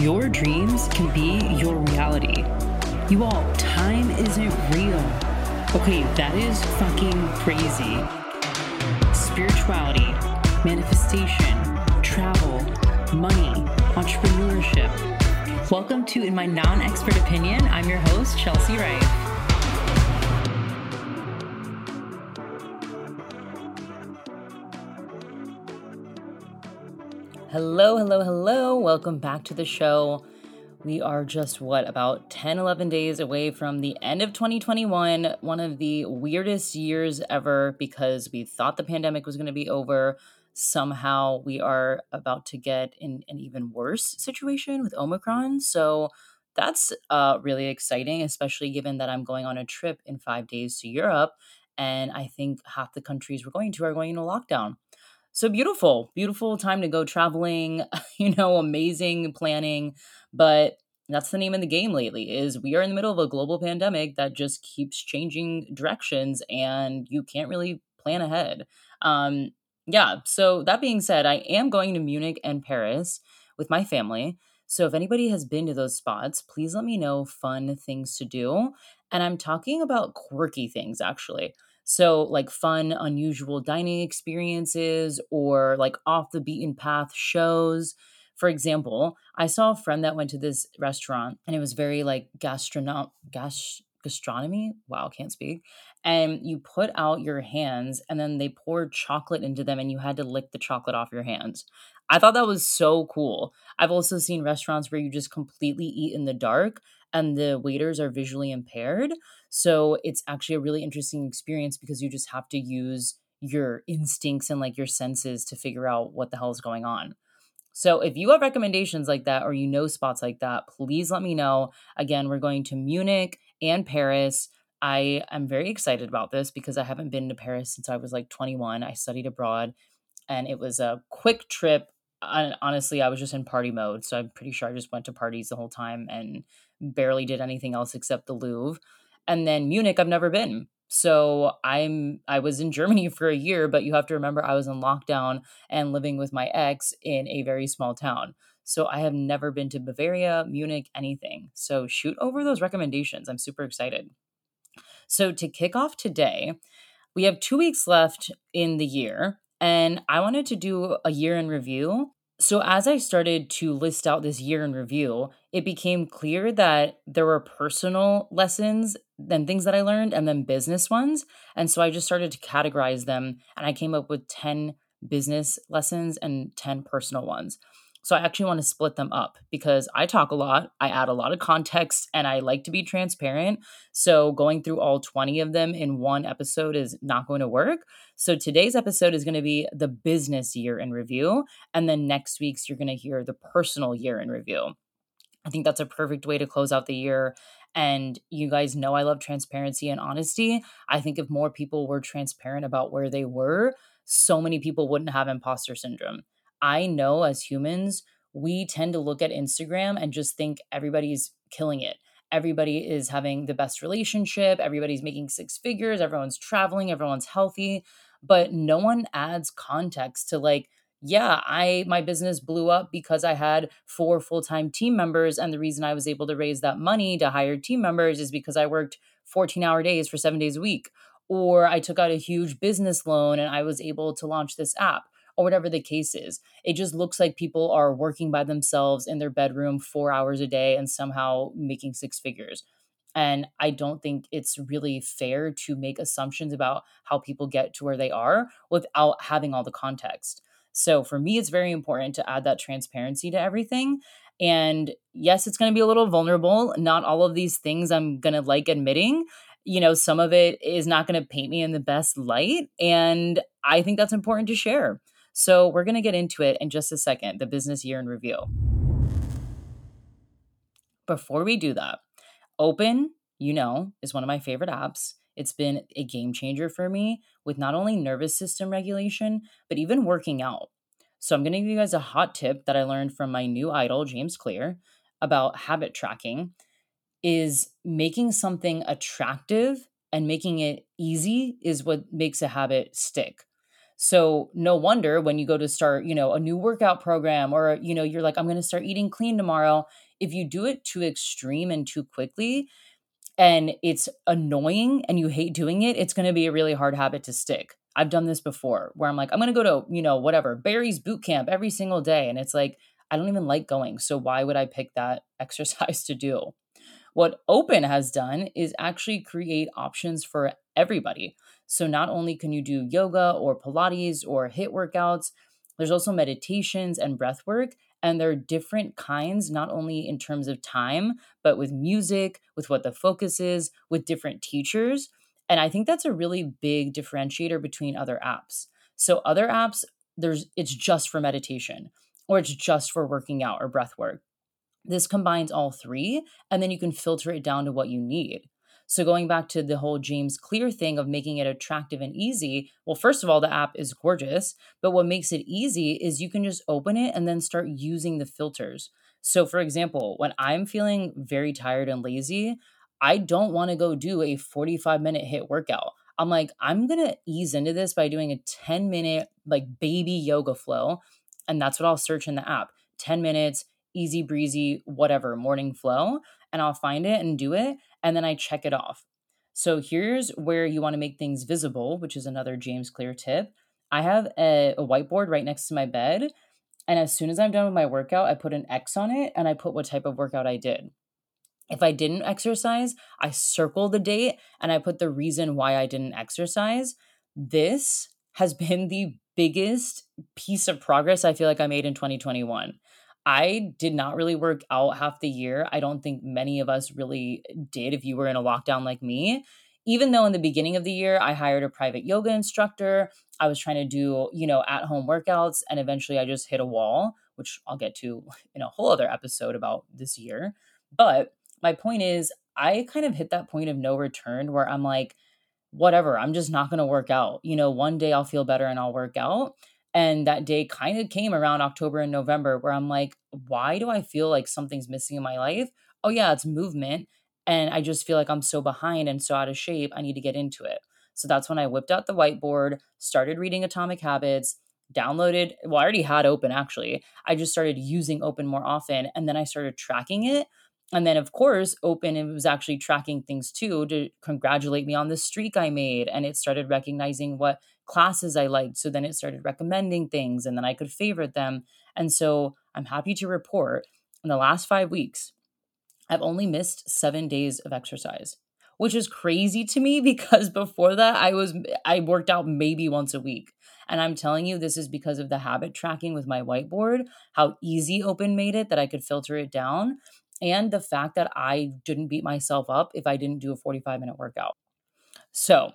Your dreams can be your reality. You all, time isn't real. Okay, that is fucking crazy. Spirituality, manifestation, travel, money, entrepreneurship. Welcome to In My Non Expert Opinion. I'm your host, Chelsea Wright. Hello, hello, hello. Welcome back to the show. We are just what about 10 11 days away from the end of 2021, one of the weirdest years ever because we thought the pandemic was going to be over. Somehow we are about to get in an even worse situation with Omicron. So that's uh, really exciting, especially given that I'm going on a trip in five days to Europe. And I think half the countries we're going to are going into lockdown. So beautiful, beautiful time to go traveling, you know, amazing planning. But that's the name of the game lately is we are in the middle of a global pandemic that just keeps changing directions and you can't really plan ahead. Um, yeah, so that being said, I am going to Munich and Paris with my family. So if anybody has been to those spots, please let me know fun things to do. And I'm talking about quirky things actually. So, like fun, unusual dining experiences or like off the beaten path shows. For example, I saw a friend that went to this restaurant and it was very like gastronom gas gastronomy. Wow, can't speak. And you put out your hands and then they poured chocolate into them and you had to lick the chocolate off your hands. I thought that was so cool. I've also seen restaurants where you just completely eat in the dark and the waiters are visually impaired. So it's actually a really interesting experience because you just have to use your instincts and like your senses to figure out what the hell is going on. So if you have recommendations like that or you know spots like that, please let me know. Again, we're going to Munich and Paris. I am very excited about this because I haven't been to Paris since I was like 21. I studied abroad and it was a quick trip. Honestly, I was just in party mode. So I'm pretty sure I just went to parties the whole time and barely did anything else except the Louvre. And then Munich, I've never been. So I'm I was in Germany for a year, but you have to remember I was in lockdown and living with my ex in a very small town. So I have never been to Bavaria, Munich, anything. So shoot over those recommendations. I'm super excited. So to kick off today, we have 2 weeks left in the year and I wanted to do a year in review so, as I started to list out this year in review, it became clear that there were personal lessons and things that I learned, and then business ones. And so I just started to categorize them, and I came up with 10 business lessons and 10 personal ones. So I actually want to split them up because I talk a lot, I add a lot of context, and I like to be transparent. So going through all 20 of them in one episode is not going to work. So today's episode is going to be the business year in review. And then next week's, you're going to hear the personal year in review. I think that's a perfect way to close out the year. And you guys know I love transparency and honesty. I think if more people were transparent about where they were, so many people wouldn't have imposter syndrome. I know as humans, we tend to look at Instagram and just think everybody's killing it. Everybody is having the best relationship, everybody's making six figures, everyone's traveling, everyone's healthy, but no one adds context to like, yeah, I my business blew up because I had four full-time team members and the reason I was able to raise that money to hire team members is because I worked 14-hour days for 7 days a week or I took out a huge business loan and I was able to launch this app or whatever the case is. It just looks like people are working by themselves in their bedroom four hours a day and somehow making six figures. And I don't think it's really fair to make assumptions about how people get to where they are without having all the context. So for me, it's very important to add that transparency to everything. And yes, it's going to be a little vulnerable. Not all of these things I'm going to like admitting. You know, some of it is not going to paint me in the best light. And I think that's important to share. So we're going to get into it in just a second the business year in review. Before we do that, Open, you know, is one of my favorite apps. It's been a game changer for me with not only nervous system regulation, but even working out. So I'm going to give you guys a hot tip that I learned from my new idol, James Clear, about habit tracking is making something attractive and making it easy is what makes a habit stick. So no wonder when you go to start, you know, a new workout program or, you know, you're like, I'm going to start eating clean tomorrow. If you do it too extreme and too quickly and it's annoying and you hate doing it, it's going to be a really hard habit to stick. I've done this before where I'm like, I'm going to go to, you know, whatever, Barry's boot camp every single day. And it's like, I don't even like going. So why would I pick that exercise to do? What Open has done is actually create options for everybody. So not only can you do yoga or Pilates or HIIT workouts, there's also meditations and breath work. And there are different kinds, not only in terms of time, but with music, with what the focus is, with different teachers. And I think that's a really big differentiator between other apps. So other apps, there's it's just for meditation or it's just for working out or breath work. This combines all three, and then you can filter it down to what you need. So, going back to the whole James Clear thing of making it attractive and easy, well, first of all, the app is gorgeous, but what makes it easy is you can just open it and then start using the filters. So, for example, when I'm feeling very tired and lazy, I don't want to go do a 45 minute HIIT workout. I'm like, I'm going to ease into this by doing a 10 minute, like baby yoga flow. And that's what I'll search in the app 10 minutes, easy breezy, whatever, morning flow. And I'll find it and do it and then I check it off. So here's where you want to make things visible, which is another James Clear tip. I have a, a, whiteboard right next to my bed. And as soon as I'm done with my workout, I put an X on it and I put what type of workout I did. If I didn't exercise, I circle the date and I put the reason why I didn't exercise. This has been the biggest piece of progress I feel like I made in 2021. I did not really work out half the year. I don't think many of us really did if you were in a lockdown like me. Even though in the beginning of the year I hired a private yoga instructor, I was trying to do, you know, at home workouts and eventually I just hit a wall, which I'll get to in a whole other episode about this year. But my point is, I kind of hit that point of no return where I'm like, whatever, I'm just not going to work out. You know, one day I'll feel better and I'll work out. And that day kind of came around October and November where I'm like, why do I feel like something's missing in my life? Oh, yeah, it's movement. And I just feel like I'm so behind and so out of shape. I need to get into it. So that's when I whipped out the whiteboard, started reading Atomic Habits, downloaded, well, I already had Open actually. I just started using Open more often. And then I started tracking it. And then, of course, Open it was actually tracking things too to congratulate me on the streak I made. And it started recognizing what classes I liked. So then it started recommending things and then I could favorite them. And so I'm happy to report in the last five weeks, I've only missed seven days of exercise, which is crazy to me because before that I was I worked out maybe once a week. And I'm telling you, this is because of the habit tracking with my whiteboard, how easy open made it that I could filter it down, and the fact that I didn't beat myself up if I didn't do a 45 minute workout. So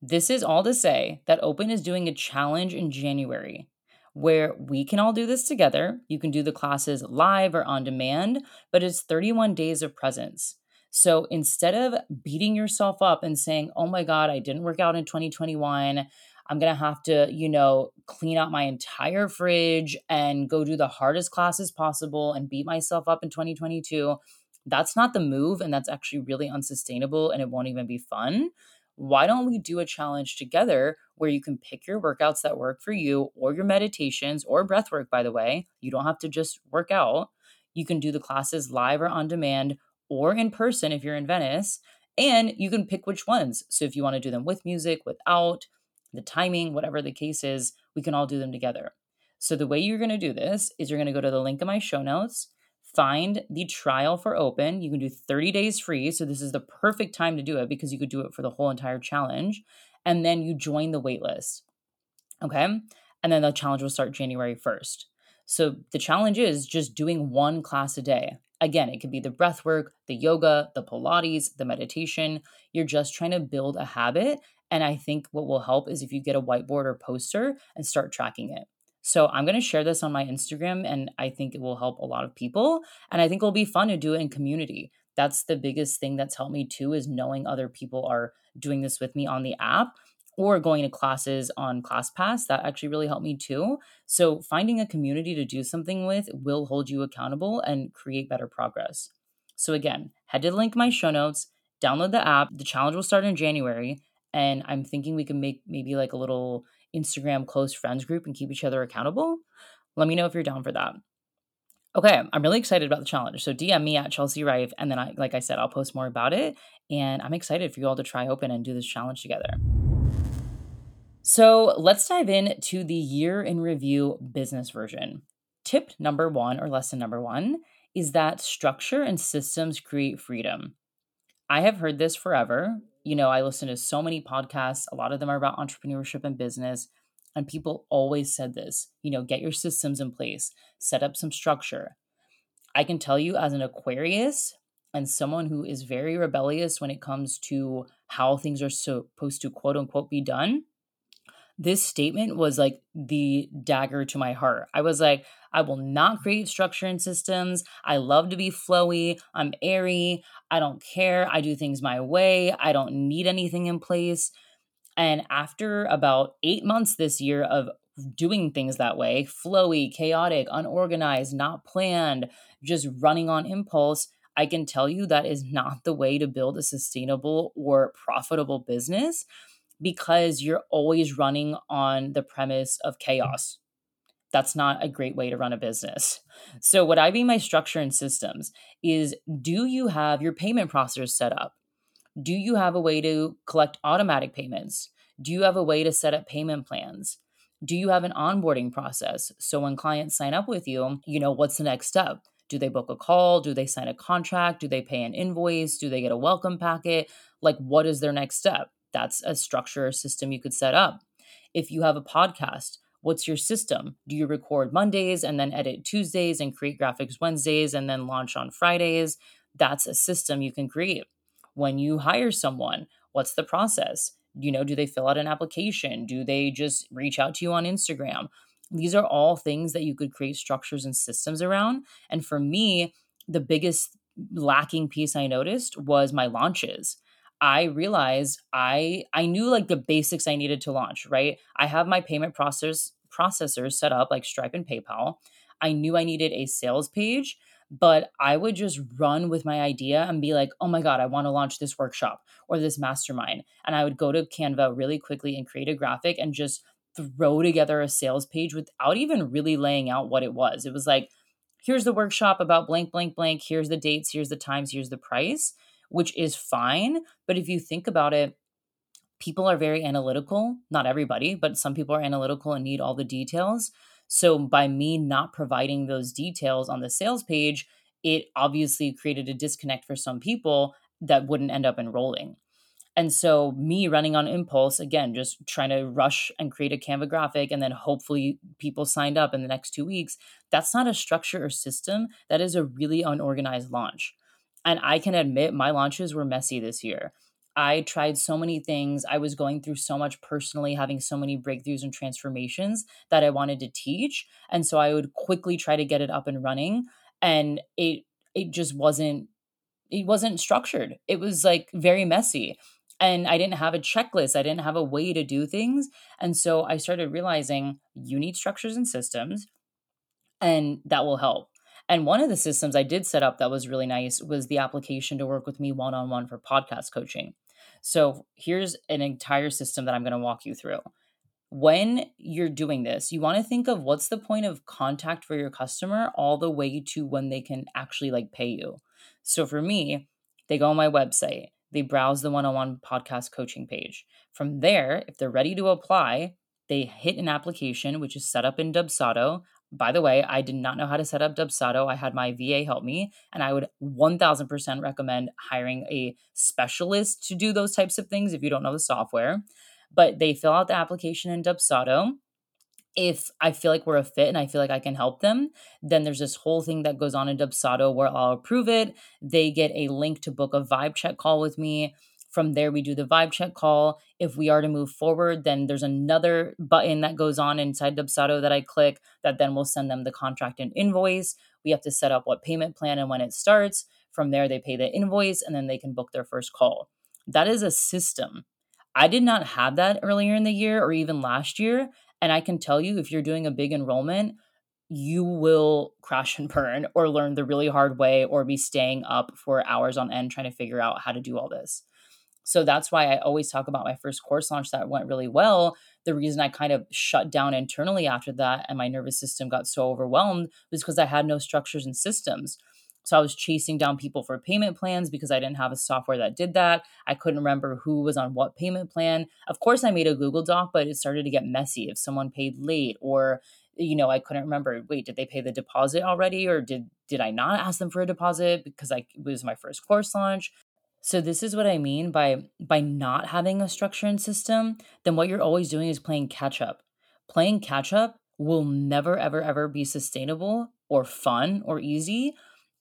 this is all to say that Open is doing a challenge in January where we can all do this together. You can do the classes live or on demand, but it's 31 days of presence. So instead of beating yourself up and saying, oh my God, I didn't work out in 2021, I'm going to have to, you know, clean out my entire fridge and go do the hardest classes possible and beat myself up in 2022. That's not the move. And that's actually really unsustainable and it won't even be fun why don't we do a challenge together where you can pick your workouts that work for you or your meditations or breath work, by the way? You don't have to just work out. You can do the classes live or on demand or in person if you're in Venice, and you can pick which ones. So if you want to do them with music, without, the timing, whatever the case is, we can all do them together. So the way you're going to do this is you're going to go to the link in my show notes find the trial for open. You can do 30 days free. So this is the perfect time to do it because you could do it for the whole entire challenge. And then you join the waitlist. Okay. And then the challenge will start January 1st. So the challenge is just doing one class a day. Again, it could be the breath work, the yoga, the Pilates, the meditation. You're just trying to build a habit. And I think what will help is if you get a whiteboard or poster and start tracking it. So I'm going to share this on my Instagram and I think it will help a lot of people. And I think it'll be fun to do it in community. That's the biggest thing that's helped me too is knowing other people are doing this with me on the app or going to classes on ClassPass. That actually really helped me too. So finding a community to do something with will hold you accountable and create better progress. So again, head to the link in my show notes, download the app. The challenge will start in January. And I'm thinking we can make maybe like a little Instagram close friends group and keep each other accountable? Let me know if you're down for that. Okay, I'm really excited about the challenge. So DM me at Chelsea Rife, and then I, like I said, I'll post more about it. And I'm excited for you all to try open and do this challenge together. So let's dive in to the year in review business version. Tip number one, or lesson number one, is that structure and systems create freedom. I have heard this forever. You know, I listen to so many podcasts, a lot of them are about entrepreneurship and business. And people always said this you know, get your systems in place, set up some structure. I can tell you, as an Aquarius and someone who is very rebellious when it comes to how things are supposed to quote unquote be done, this statement was like the dagger to my heart. I was like, I will not create structure and systems. I love to be flowy. I'm airy. I don't care. I do things my way. I don't need anything in place. And after about eight months this year of doing things that way flowy, chaotic, unorganized, not planned, just running on impulse I can tell you that is not the way to build a sustainable or profitable business because you're always running on the premise of mm. chaos. That's not a great way to run a business. So, what I mean by structure and systems is do you have your payment process set up? Do you have a way to collect automatic payments? Do you have a way to set up payment plans? Do you have an onboarding process? So, when clients sign up with you, you know, what's the next step? Do they book a call? Do they sign a contract? Do they pay an invoice? Do they get a welcome packet? Like, what is their next step? That's a structure or system you could set up. If you have a podcast, what's your system? Do you record Mondays and then edit Tuesdays and create graphics Wednesdays and then launch on Fridays? That's a system you can create. When you hire someone, what's the process? You know, do they fill out an application? Do they just reach out to you on Instagram? These are all things that you could create structures and systems around. And for me, the biggest lacking piece I noticed was my launches. I realized I I knew like the basics I needed to launch, right? I have my payment process processors set up like Stripe and PayPal. I knew I needed a sales page, but I would just run with my idea and be like, "Oh my god, I want to launch this workshop or this mastermind." And I would go to Canva really quickly and create a graphic and just throw together a sales page without even really laying out what it was. It was like, here's the workshop about blank, blank, blank. Here's the dates, here's the times, here's the price, which is fine. But if you think about it, people are very analytical. Not everybody, but some people are analytical and need all the details. So by me not providing those details on the sales page, it obviously created a disconnect for some people that wouldn't end up enrolling. And so, me running on impulse, again, just trying to rush and create a Canva graphic, and then hopefully people signed up in the next two weeks, that's not a structure or system. That is a really unorganized launch. And I can admit my launches were messy this year. I tried so many things. I was going through so much personally, having so many breakthroughs and transformations that I wanted to teach. And so I would quickly try to get it up and running. And it it just wasn't it wasn't structured. It was like very messy and I didn't have a checklist. I didn't have a way to do things. And so I started realizing you need structures and systems, and that will help. And one of the systems I did set up that was really nice was the application to work with me one on one for podcast coaching. So here's an entire system that I'm going to walk you through. When you're doing this, you want to think of what's the point of contact for your customer all the way to when they can actually like pay you. So for me, they go on my website, they browse the one on one podcast coaching page. From there, if they're ready to apply, they hit an application, which is set up in Dubsado. By the way, I did not know how to set up Dubsado. I had my VA help me, and I would 1000% recommend hiring a specialist to do those types of things if you don't know the software. But they fill out the application in Dubsado if I feel like we're a fit and I feel like I can help them, then there's this whole thing that goes on in Dubsado where I'll approve it. They get a link to book a vibe check call with me. From there, we do the vibe check call. If we are to move forward, then there's another button that goes on inside Dubsado that I click that then will send them the contract and invoice. We have to set up what payment plan and when it starts. From there, they pay the invoice and then they can book their first call. That is a system. I did not have that earlier in the year or even last year. And I can tell you, if you're doing a big enrollment, you will crash and burn or learn the really hard way or be staying up for hours on end trying to figure out how to do all this. So that's why I always talk about my first course launch that went really well. The reason I kind of shut down internally after that and my nervous system got so overwhelmed was because I had no structures and systems. So I was chasing down people for payment plans because I didn't have a software that did that. I couldn't remember who was on what payment plan. Of course, I made a Google Doc, but it started to get messy if someone paid late or you know i couldn't remember wait did they pay the deposit already or did did i not ask them for a deposit because i it was my first course launch so this is what I mean by by not having a structure and system, then what you're always doing is playing catch up. Playing catch up will never ever ever be sustainable or fun or easy.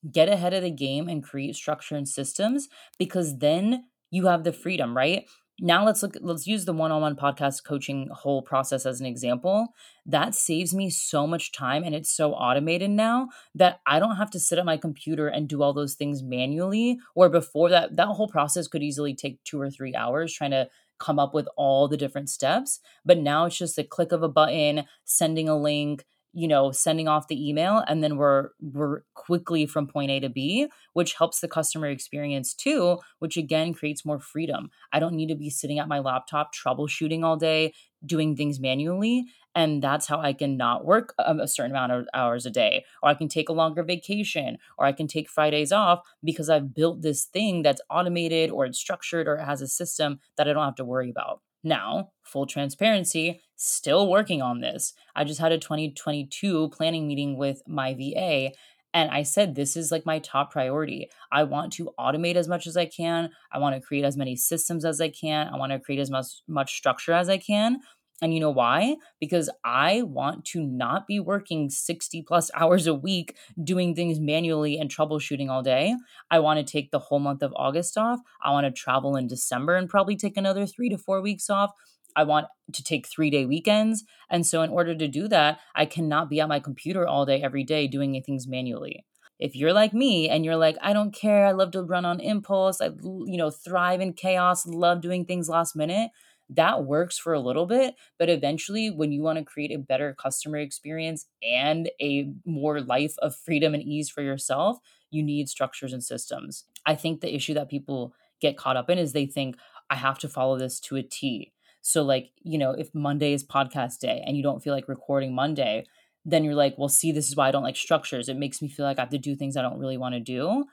Get ahead of the game and create structure and systems because then you have the freedom, right? Now let's look let's use the one-on-one podcast coaching whole process as an example. That saves me so much time and it's so automated now that i don't have to sit at my computer and do all those things manually or before that that whole process could easily take two or three hours trying to come up with all the different steps. But now it's just a click of a button sending a link you know sending off the email and then we're we're quickly from point A to B which helps the customer experience too which again creates more freedom. I don't need to be sitting at my laptop troubleshooting all day doing things manually and that's how i can not work a certain amount of hours a day. Or i can take a longer vacation or i can take fridays off because i've built this thing that's automated or it's structured or it has a system that i don't have to worry about now, full transparency, still working on this. I just had a 2022 planning meeting with my VA and I said, this is like my top priority. I want to automate as much as I can. I want to create as many systems as I can. I want to create as much, much structure as I can and you know why? Because I want to not be working 60 plus hours a week doing things manually and troubleshooting all day. I want to take the whole month of August off. I want to travel in December and probably take another three to four weeks off. I want to take three day weekends. And so, in order to do that, I cannot be at my computer all day, every day, doing things manually if you're like me and you're like i don't care i love to run on impulse i you know thrive in chaos love doing things last minute that works for a little bit but eventually when you want to create a better customer experience and a more life of freedom and ease for yourself you need structures and systems. I think the issue that people get caught up in is they think i have to follow this to a t. So like you know if monday is podcast day and you don't feel like recording monday then you're like well see this is why i don't like structures. It makes me feel like i have to do things i don't really want to do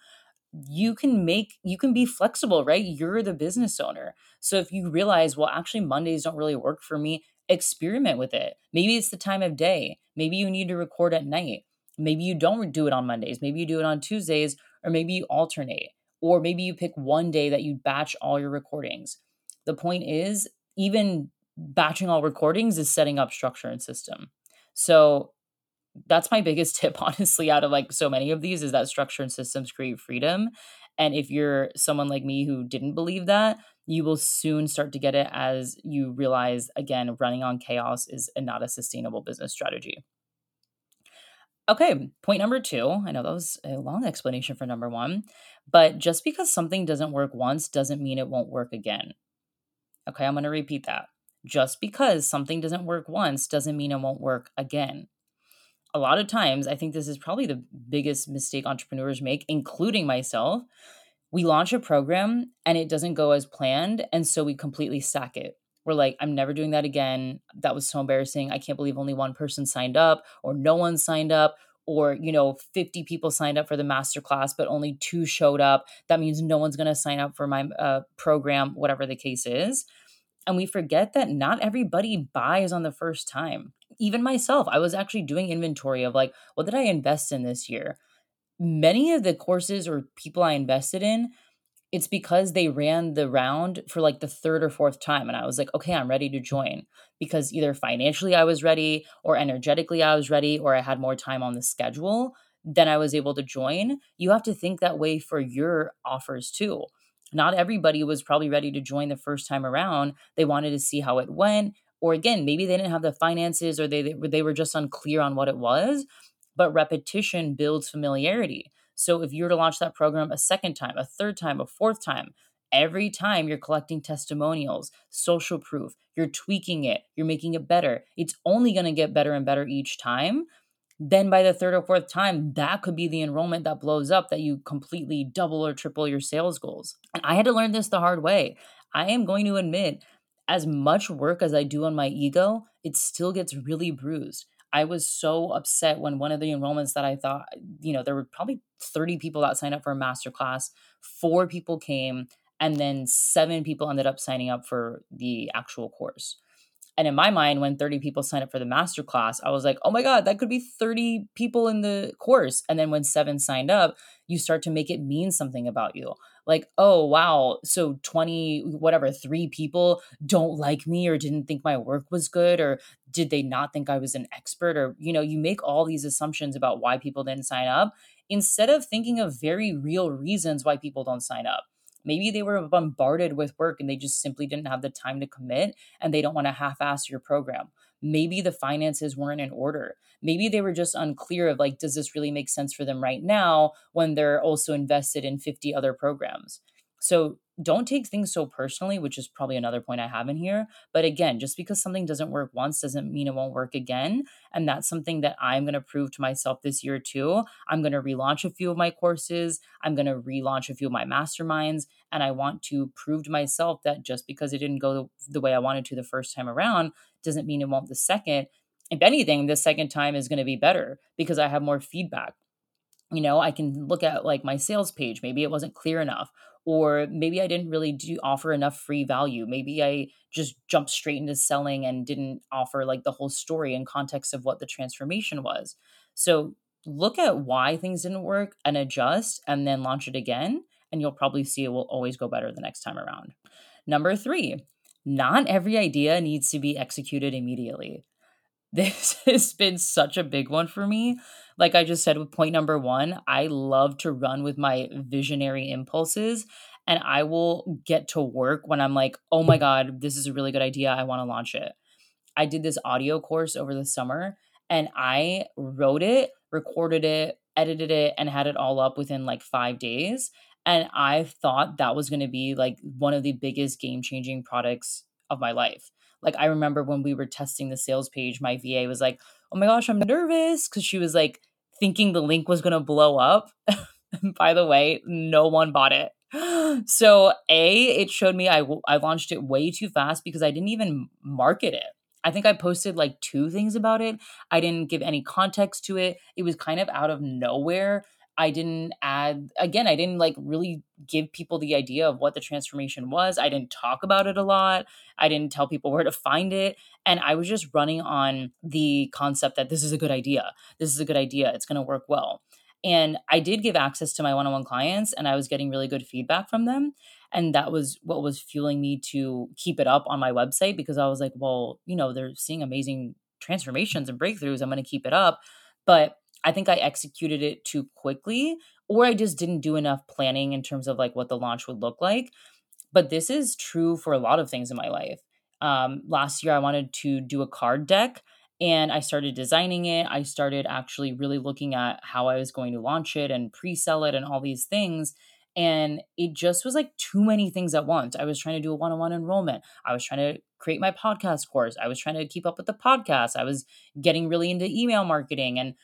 you can make you can be flexible right? You're the business owner. So if you realize well actually mondays don't really work for me experiment with it. Maybe it's the time of day. Maybe you need to record at night. Maybe you don't do it on mondays. Maybe you do it on tuesdays or maybe you alternate. Or maybe you pick one day that you batch all your recordings. The point is even batching all recordings is setting up structure and system. So that's my biggest tip honestly out of like so many of these is that structure and systems create freedom and if you're someone like me who didn't believe that you will soon start to get it as you realize again running on chaos is not a sustainable business strategy. Okay point number two i know that was a long explanation for number one but just because something doesn't work once doesn't mean it won't work again. Okay i'm going to repeat that. Just because something doesn't work once doesn't mean it won't work again a lot of times, I think this is probably the biggest mistake entrepreneurs make, including myself. We launch a program and it doesn't go as planned. And so we completely sack it. We're like, I'm never doing that again. That was so embarrassing. I can't believe only one person signed up, or no one signed up, or you know 50 people signed up for the masterclass but only two showed up that means no one's going to sign up for my uh, program whatever the case is and we forget that not everybody buys on the first time. Even myself, I was actually doing inventory of like, what did I invest in this year? Many of the courses or people I invested in, it's because they ran the round for like the third or fourth time. And I was like, okay, I'm ready to join because either financially I was ready or energetically I was ready or I had more time on the schedule. Then I was able to join. You have to think that way for your offers too not everybody was probably ready to join the first time around. They wanted to see how it went. Or again, maybe they didn't have the finances or they, they were just unclear on what it was. But repetition builds familiarity. So if you were to launch that program a second time, a third time, a fourth time, every time you're collecting testimonials, social proof, you're tweaking it, you're making it better. It's only going to get better and better each time then by the third or fourth time, that could be the enrollment that blows up that you completely double or triple your sales goals. And I had to learn this the hard way. I am going to admit, as much work as I do on my ego, it still gets really bruised. I was so upset when one of the enrollments that I thought, you know, there were probably 30 people that signed up for a master class, four people came, and then seven people ended up signing up for the actual course. And in my mind, when 30 people signed up for the master class, I was like, oh my God, that could be 30 people in the course. And then when seven signed up, you start to make it mean something about you. Like, oh, wow, so 20, whatever, three people don't like me or didn't think my work was good or did they not think I was an expert? Or, you know, you make all these assumptions about why people didn't sign up instead of thinking of very real reasons why people don't sign up. Maybe they were bombarded with work and they just simply didn't have the time to commit and they don't want to half ass your program. Maybe the finances weren't in order. Maybe they were just unclear of like, does this really make sense for them right now when they're also invested in 50 other programs? So don't take things so personally, which is probably another point I have in here. But again, just because something doesn't work once doesn't mean it won't work again. And that's something that I'm going to prove to myself this year too. I'm going to relaunch a few of my courses, I'm going to relaunch a few of my masterminds. And I want to prove to myself that just because it didn't go the way I wanted to the first time around doesn't mean it won't the second. If anything, the second time is going to be better because I have more feedback you know i can look at like my sales page maybe it wasn't clear enough or maybe i didn't really do offer enough free value. Maybe i just jumped straight into selling and didn't offer like the whole story and context of what the transformation was. So look at why things didn't work and adjust and then launch it again and you'll probably see it will always go better the next time around. Number three not every idea needs to be executed immediately this has been such a big one for me. Like I just said with point number one, I love to run with my visionary impulses. And I will get to work when I'm like, oh my God, this is a really good idea. I want to launch it. I did this audio course over the summer and I wrote it, recorded it, edited it, and had it all up within like five days. And I thought that was going to be like one of the biggest game changing products of my life. Like I remember when we were testing the sales page, my VA was like, "Oh my gosh, I'm nervous" cuz she was like thinking the link was going to blow up. By the way, no one bought it. So, A, it showed me I I launched it way too fast because I didn't even market it. I think I posted like two things about it. I didn't give any context to it. It was kind of out of nowhere. I didn't add, again, I didn't like really give people the idea of what the transformation was. I didn't talk about it a lot. I didn't tell people where to find it. And I was just running on the concept that this is a good idea. This is a good idea. It's going to work well. And I did give access to my one on one clients, and I was getting really good feedback from them. And that was what was fueling me to keep it up on my website because I was like, well, you know, they're seeing amazing transformations and breakthroughs. I'm going to keep it up. But I think I executed it too quickly, or I just didn't do enough planning in terms of like what the launch would look like. But this is true for a lot of things in my life. Um, last year, I wanted to do a card deck and I started designing it. I started actually really looking at how I was going to launch it and pre sell it and all these things. And it just was like too many things at once. I was trying to do a one on one enrollment. I was trying to create my podcast course. I was trying to keep up with the podcast. I was getting really into email marketing. And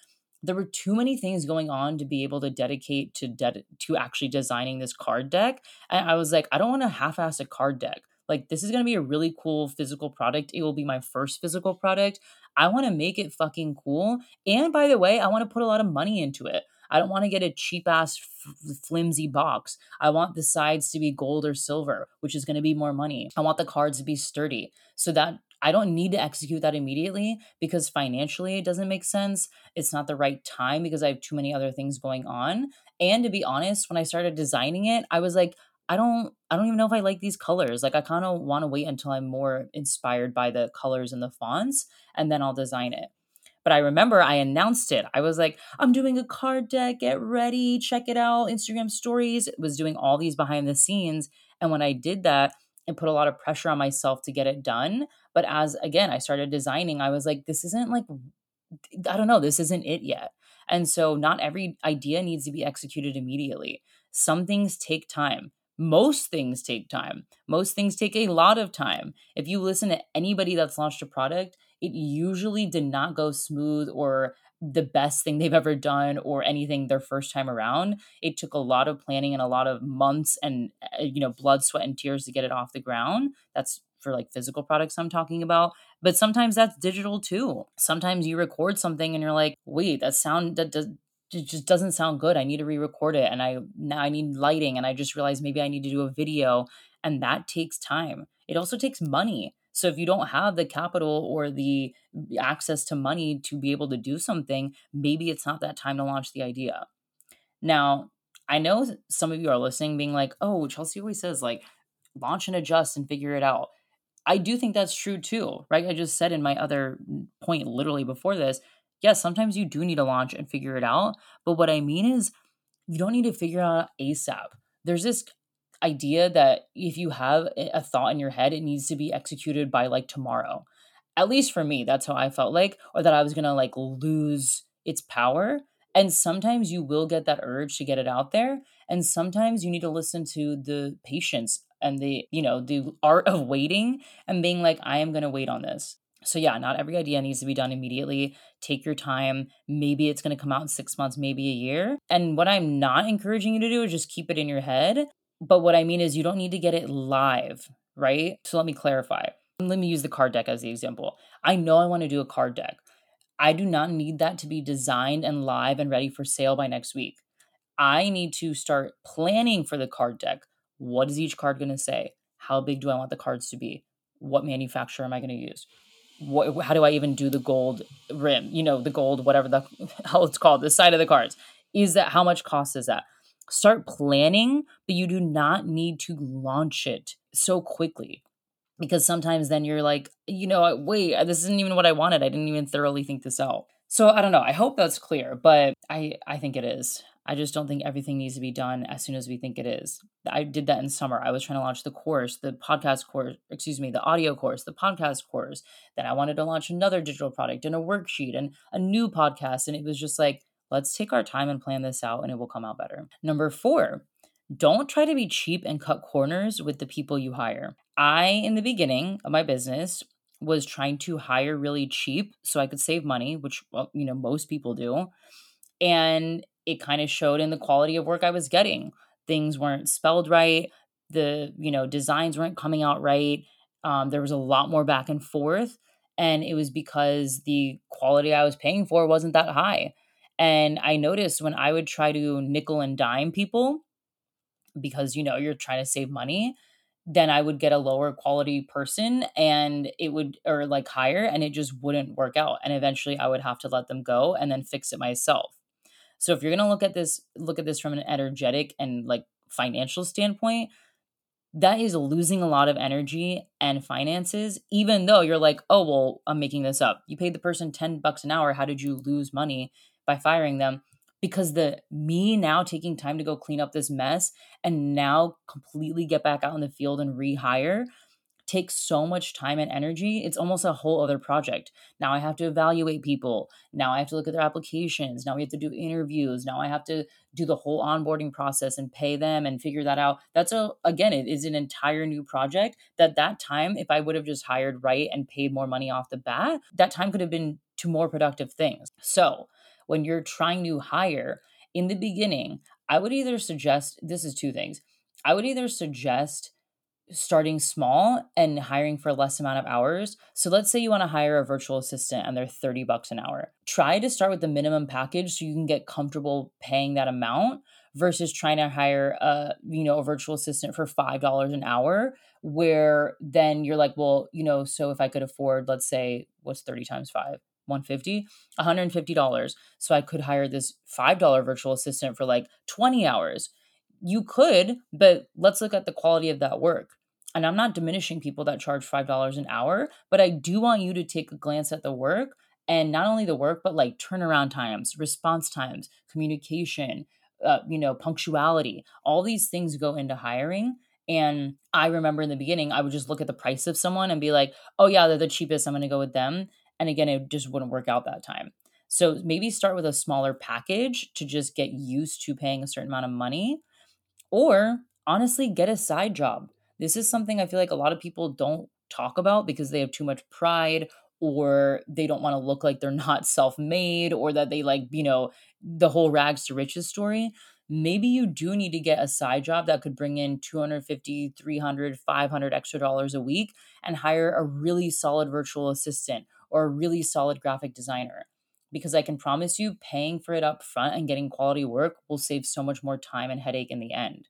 there were too many things going on to be able to dedicate to de- to actually designing this card deck and i was like i don't want to half-ass a card deck. Like this is going to be a really cool physical product. It will be my first physical product. I want to make it fucking cool and by the way i want to put a lot of money into it. I don't want to get a cheap ass f- flimsy box. I want the sides to be gold or silver, which is going to be more money. I want the cards to be sturdy. So that I don't need to execute that immediately because financially it doesn't make sense. It's not the right time because I have too many other things going on. And to be honest, when I started designing it, I was like, I don't I don't even know if I like these colors. Like I kind of want to wait until I'm more inspired by the colors and the fonts and then I'll design it. But I remember I announced it. I was like, I'm doing a card deck, get ready, check it out, Instagram stories, was doing all these behind the scenes. And when I did that, it put a lot of pressure on myself to get it done. But as again, I started designing, I was like, this isn't like, I don't know, this isn't it yet. And so not every idea needs to be executed immediately. Some things take time. Most things take time. Most things take a lot of time. If you listen to anybody that's launched a product, it usually did not go smooth or the best thing they've ever done or anything their first time around. It took a lot of planning and a lot of months and uh, you know blood, sweat and tears to get it off the ground. That's for like physical products I'm talking about. But sometimes that's digital too. Sometimes you record something and you're like, "Wait, that sound that does it just doesn't sound good. I need to re-record it and I now I need lighting and I just realized maybe I need to do a video and that takes time. It also takes money. So if you don't have the capital or the mm, access to money to be able to do something, maybe it's not that time to launch the idea. Now, I know some of you are listening being like, "Oh, Chelsea always says like launch and adjust and figure it out." I do think that's true too, right? I just said in my other mm, point literally before this, yes, sometimes you do need to launch and figure it out, but what I mean is you don't need to figure out ASAP. There's this idea that if you have a thought in your head, it needs to be executed by like tomorrow. At least for me, that's how I felt like, or that I was gonna like lose its power. And sometimes you will get that urge to get it out there. And sometimes you need to listen to the patience and the, you know, the art of waiting and being like, I am gonna wait on this. So, yeah, not every idea needs to be done immediately. Take your time. Maybe it's going to come out in six months, maybe a year. And what I'm not encouraging you to do is just keep it in your head but what I mean is, you don't need to get it live, right? So let me clarify. Let me use the card deck as the example. I know I want to do a card deck. I do not need that to be designed and live and ready for sale by next week. I need to start planning for the card deck. What is each card going to say? How big do I want the cards to be? What manufacturer am I going to use? What, how do I even do the gold rim? You know, the gold, whatever the hell it's called, the side of the cards. Is that how much cost is that? Start planning, but you do not need to launch it so quickly. Because sometimes then you're like, you know, wait, uh, this isn't even what I wanted. I didn't even thoroughly think this out. So I don't know. I hope that's clear, but I I think it is. I just don't think everything needs to be done as soon as we think it is. I did that in summer. I was trying to launch the course, the podcast course, excuse me, the audio course, the podcast course. Then I wanted to launch another digital product and a worksheet and a new podcast. And it was just like, Let's take our time and plan this out, and it will come out better. Number four, don't try to be cheap and cut corners with the people you hire. I, in the beginning of my business, was trying to hire really cheap so I could save money, which, well, you know, most people do. And it kind of showed in the quality of work I was getting. Things weren't spelled right. The, you know, designs weren't coming out right. Um, there was a lot more back and forth. And it was because the quality I was paying for wasn't that high. And I noticed when I would try to nickel and dime people, because you know you're trying to save money, then I would get a lower quality person and it would, or like higher, and it just wouldn't work out. And eventually I would have to let them go and then fix it myself. So if you're gonna look at this, look at this from an energetic and like financial standpoint, that is losing a lot of energy and finances, even though you're like, oh, well, I'm making this up. You paid the person 10 bucks an hour. How did you lose money? By firing them because the me now taking time to go clean up this mess and now completely get back out in the field and rehire takes so much time and energy. It's almost a whole other project. Now I have to evaluate people. Now I have to look at their applications. Now we have to do interviews. Now I have to do the whole onboarding process and pay them and figure that out. That's a again, it is an entire new project that that time if I would have just hired right and paid more money off the bat, that time could have been to more productive things. So, when you're trying to hire in the beginning, I would either suggest this is two things. I would either suggest starting small and hiring for less amount of hours. So let's say you want to hire a virtual assistant and they're 30 bucks an hour. Try to start with the minimum package so you can get comfortable paying that amount versus trying to hire a, you know, a virtual assistant for $5 an hour where then you're like, well, you know, so if I could afford let's say what's 30 times 5? 150 $150 so i could hire this $5 virtual assistant for like 20 hours. You could but let's look at the quality of that work. And i'm not diminishing people that charge $5 an hour but i do want you to take a glance at the work and not only the work but like turnaround times response times communication uh, you know punctuality. All these things go into hiring. And I remember in the beginning, I would just look at the price of someone and be like, oh, yeah, they're the cheapest. I'm going to go with them. And again, it just wouldn't work out that time. So maybe start with a smaller package to just get used to paying a certain amount of money. Or honestly, get a side job. This is something I feel like a lot of people don't talk about because they have too much pride or they don't want to look like they're not self-made or that they like you know the whole rags to riches story maybe you do need to get a side job that could bring in 250 300 500 extra dollars a week and hire a really solid virtual assistant or a really solid graphic designer because i can promise you paying for it up front and getting quality work will save so much more time and headache in the end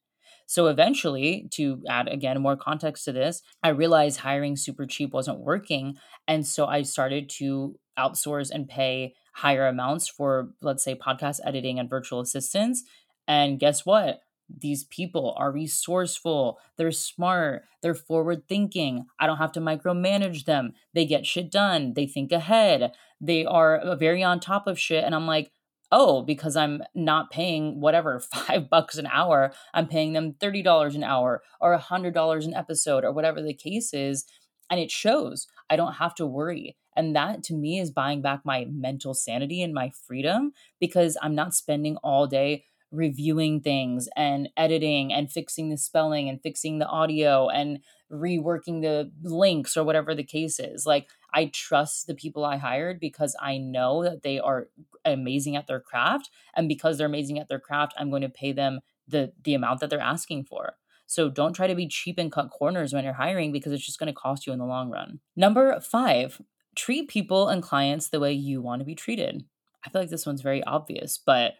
so eventually, to add again more context to this, I realized hiring super cheap wasn't working. And so I started to outsource and pay higher amounts for, let's say, podcast editing and virtual assistants. And guess what? These people are resourceful, they're smart, they're forward thinking. I don't have to micromanage them. They get shit done, they think ahead, they are uh, very on top of shit. And I'm like, oh, because I'm not paying whatever, five bucks an hour, I'm paying them $30 an hour or $100 an episode or whatever the case is. And it shows. I don't have to worry. And that to me is buying back my mental sanity and my freedom because I'm not spending all day reviewing things and editing and fixing the spelling and fixing the audio and reworking the links or whatever the case is. Like I trust the people I hired because I know that they are amazing at their craft and because they're amazing at their craft, I'm going to pay them the the amount that they're asking for. So don't try to be cheap and cut corners when you're hiring because it's just going to cost you in the long run. Number 5, treat people and clients the way you want to be treated. I feel like this one's very obvious, but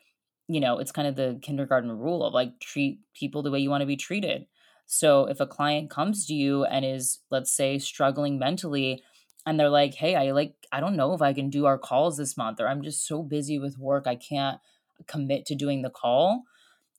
you know, it's kind of the kindergarten rule of like treat people the way you want to be treated. So if a client comes to you and is, let's say, struggling mentally, and they're like, hey, I like, I don't know if I can do our calls this month, or I'm just so busy with work, I can't commit to doing the call.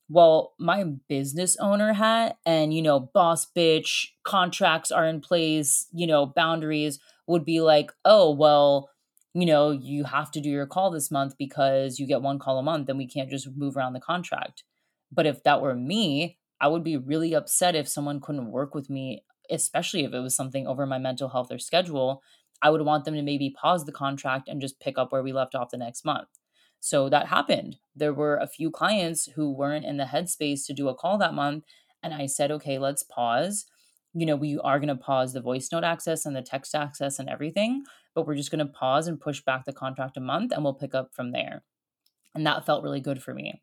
Well, my business owner hat and, you know, boss bitch contracts are in place, you know, boundaries would be like, oh, well, you know, you have to do your call this month because you get one call a month and we can't just move around the contract. But if that were me, I would be really upset if someone couldn't work with me, especially if it was something over my mental health or schedule. I would want them to maybe pause the contract and just pick up where we left off the next month. So that happened. There were a few clients who weren't in the headspace to do a call that month. And I said, okay, let's pause. You know, we are going to pause the voice note access and the text access and everything but we're just going to pause and push back the contract a month and we'll pick up from there. And that felt really good for me.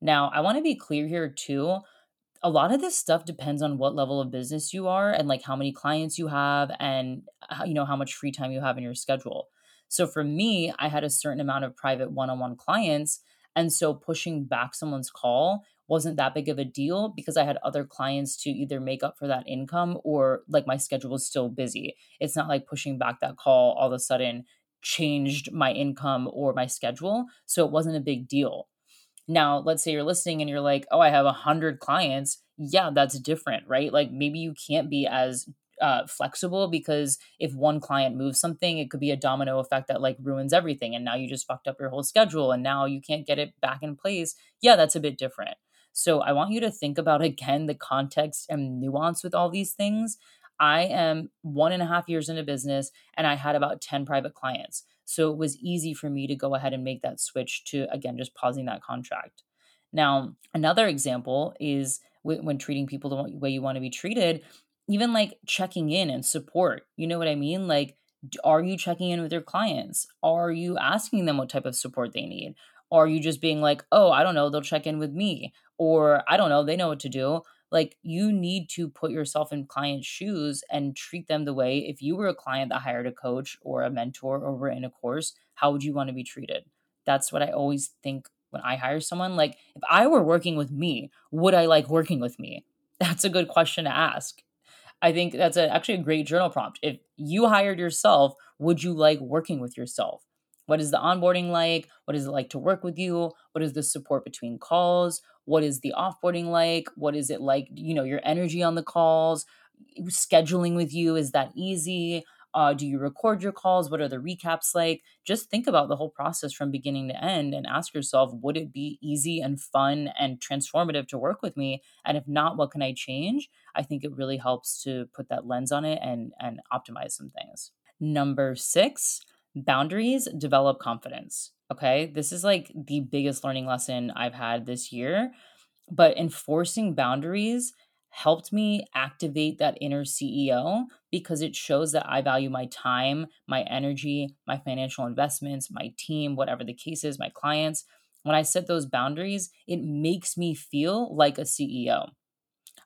Now, I want to be clear here too. A lot of this stuff depends on what level of business you are and like how many clients you have and you know how much free time you have in your schedule. So for me, I had a certain amount of private one-on-one clients and so pushing back someone's call wasn't that big of a deal because I had other clients to either make up for that income or like my schedule was still busy. It's not like pushing back that call all of a sudden changed my income or my schedule. So it wasn't a big deal. Now, let's say you're listening and you're like, oh, I have a hundred clients. Yeah, that's different, right? Like maybe you can't be as uh, flexible because if one client moves something, it could be a domino effect that like ruins everything. And now you just fucked up your whole schedule and now you can't get it back in place. Yeah, that's a bit different. So I want you to think about again the context and nuance with all these things. I am one and a half years into business and I had about 10 private clients. So it was easy for me to go ahead and make that switch to, again, just pausing that contract. Now, another example is when treating people the way you want to be treated, even like checking in and support. You know what I mean? Like, are you checking in with your clients? Are you asking them what type of support they need? Are you just being like, oh, I don't know, they'll check in with me? Or I don't know, they know what to do. Like you need to put yourself in clients' shoes and treat them the way if you were a client that hired a coach or a mentor or were in a course, how would you want to be treated? That's what I always think when I hire someone. Like if I were working with me, would I like working with me? That's a good question to ask. I think that's a, actually a great journal prompt. If you hired yourself, would you like working with yourself? What is the onboarding like? What is it like to work with you? What is the support between calls? What is the offboarding like? What is it like, you know, your energy on the calls? Scheduling with you, is that easy? Uh, do you record your calls? What are the recaps like? Just think about the whole process from beginning to end and ask yourself, would it be easy and fun and transformative to work with me? And if not, what can I change? I think it really helps to put that lens on it and and optimize some things. Number six, boundaries develop confidence. Okay. This is like the biggest learning lesson I've had this year. But enforcing boundaries helped me activate that inner CEO because it shows that I value my time, my energy, my financial investments, my team, whatever the case is, my clients. When I set those boundaries, it makes me feel like a CEO.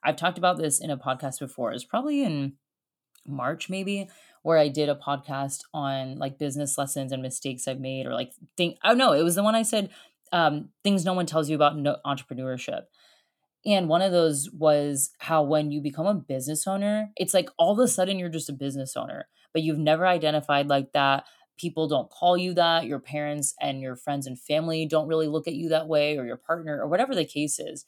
I've talked about this in a podcast before. It's probably in March, maybe, where I did a podcast on like business lessons and mistakes I've made, or like think. Oh no, it was the one I said um, things no one tells you about no- entrepreneurship. And one of those was how when you become a business owner, it's like all of a sudden you're just a business owner, but you've never identified like that. People don't call you that. Your parents and your friends and family don't really look at you that way, or your partner, or whatever the case is.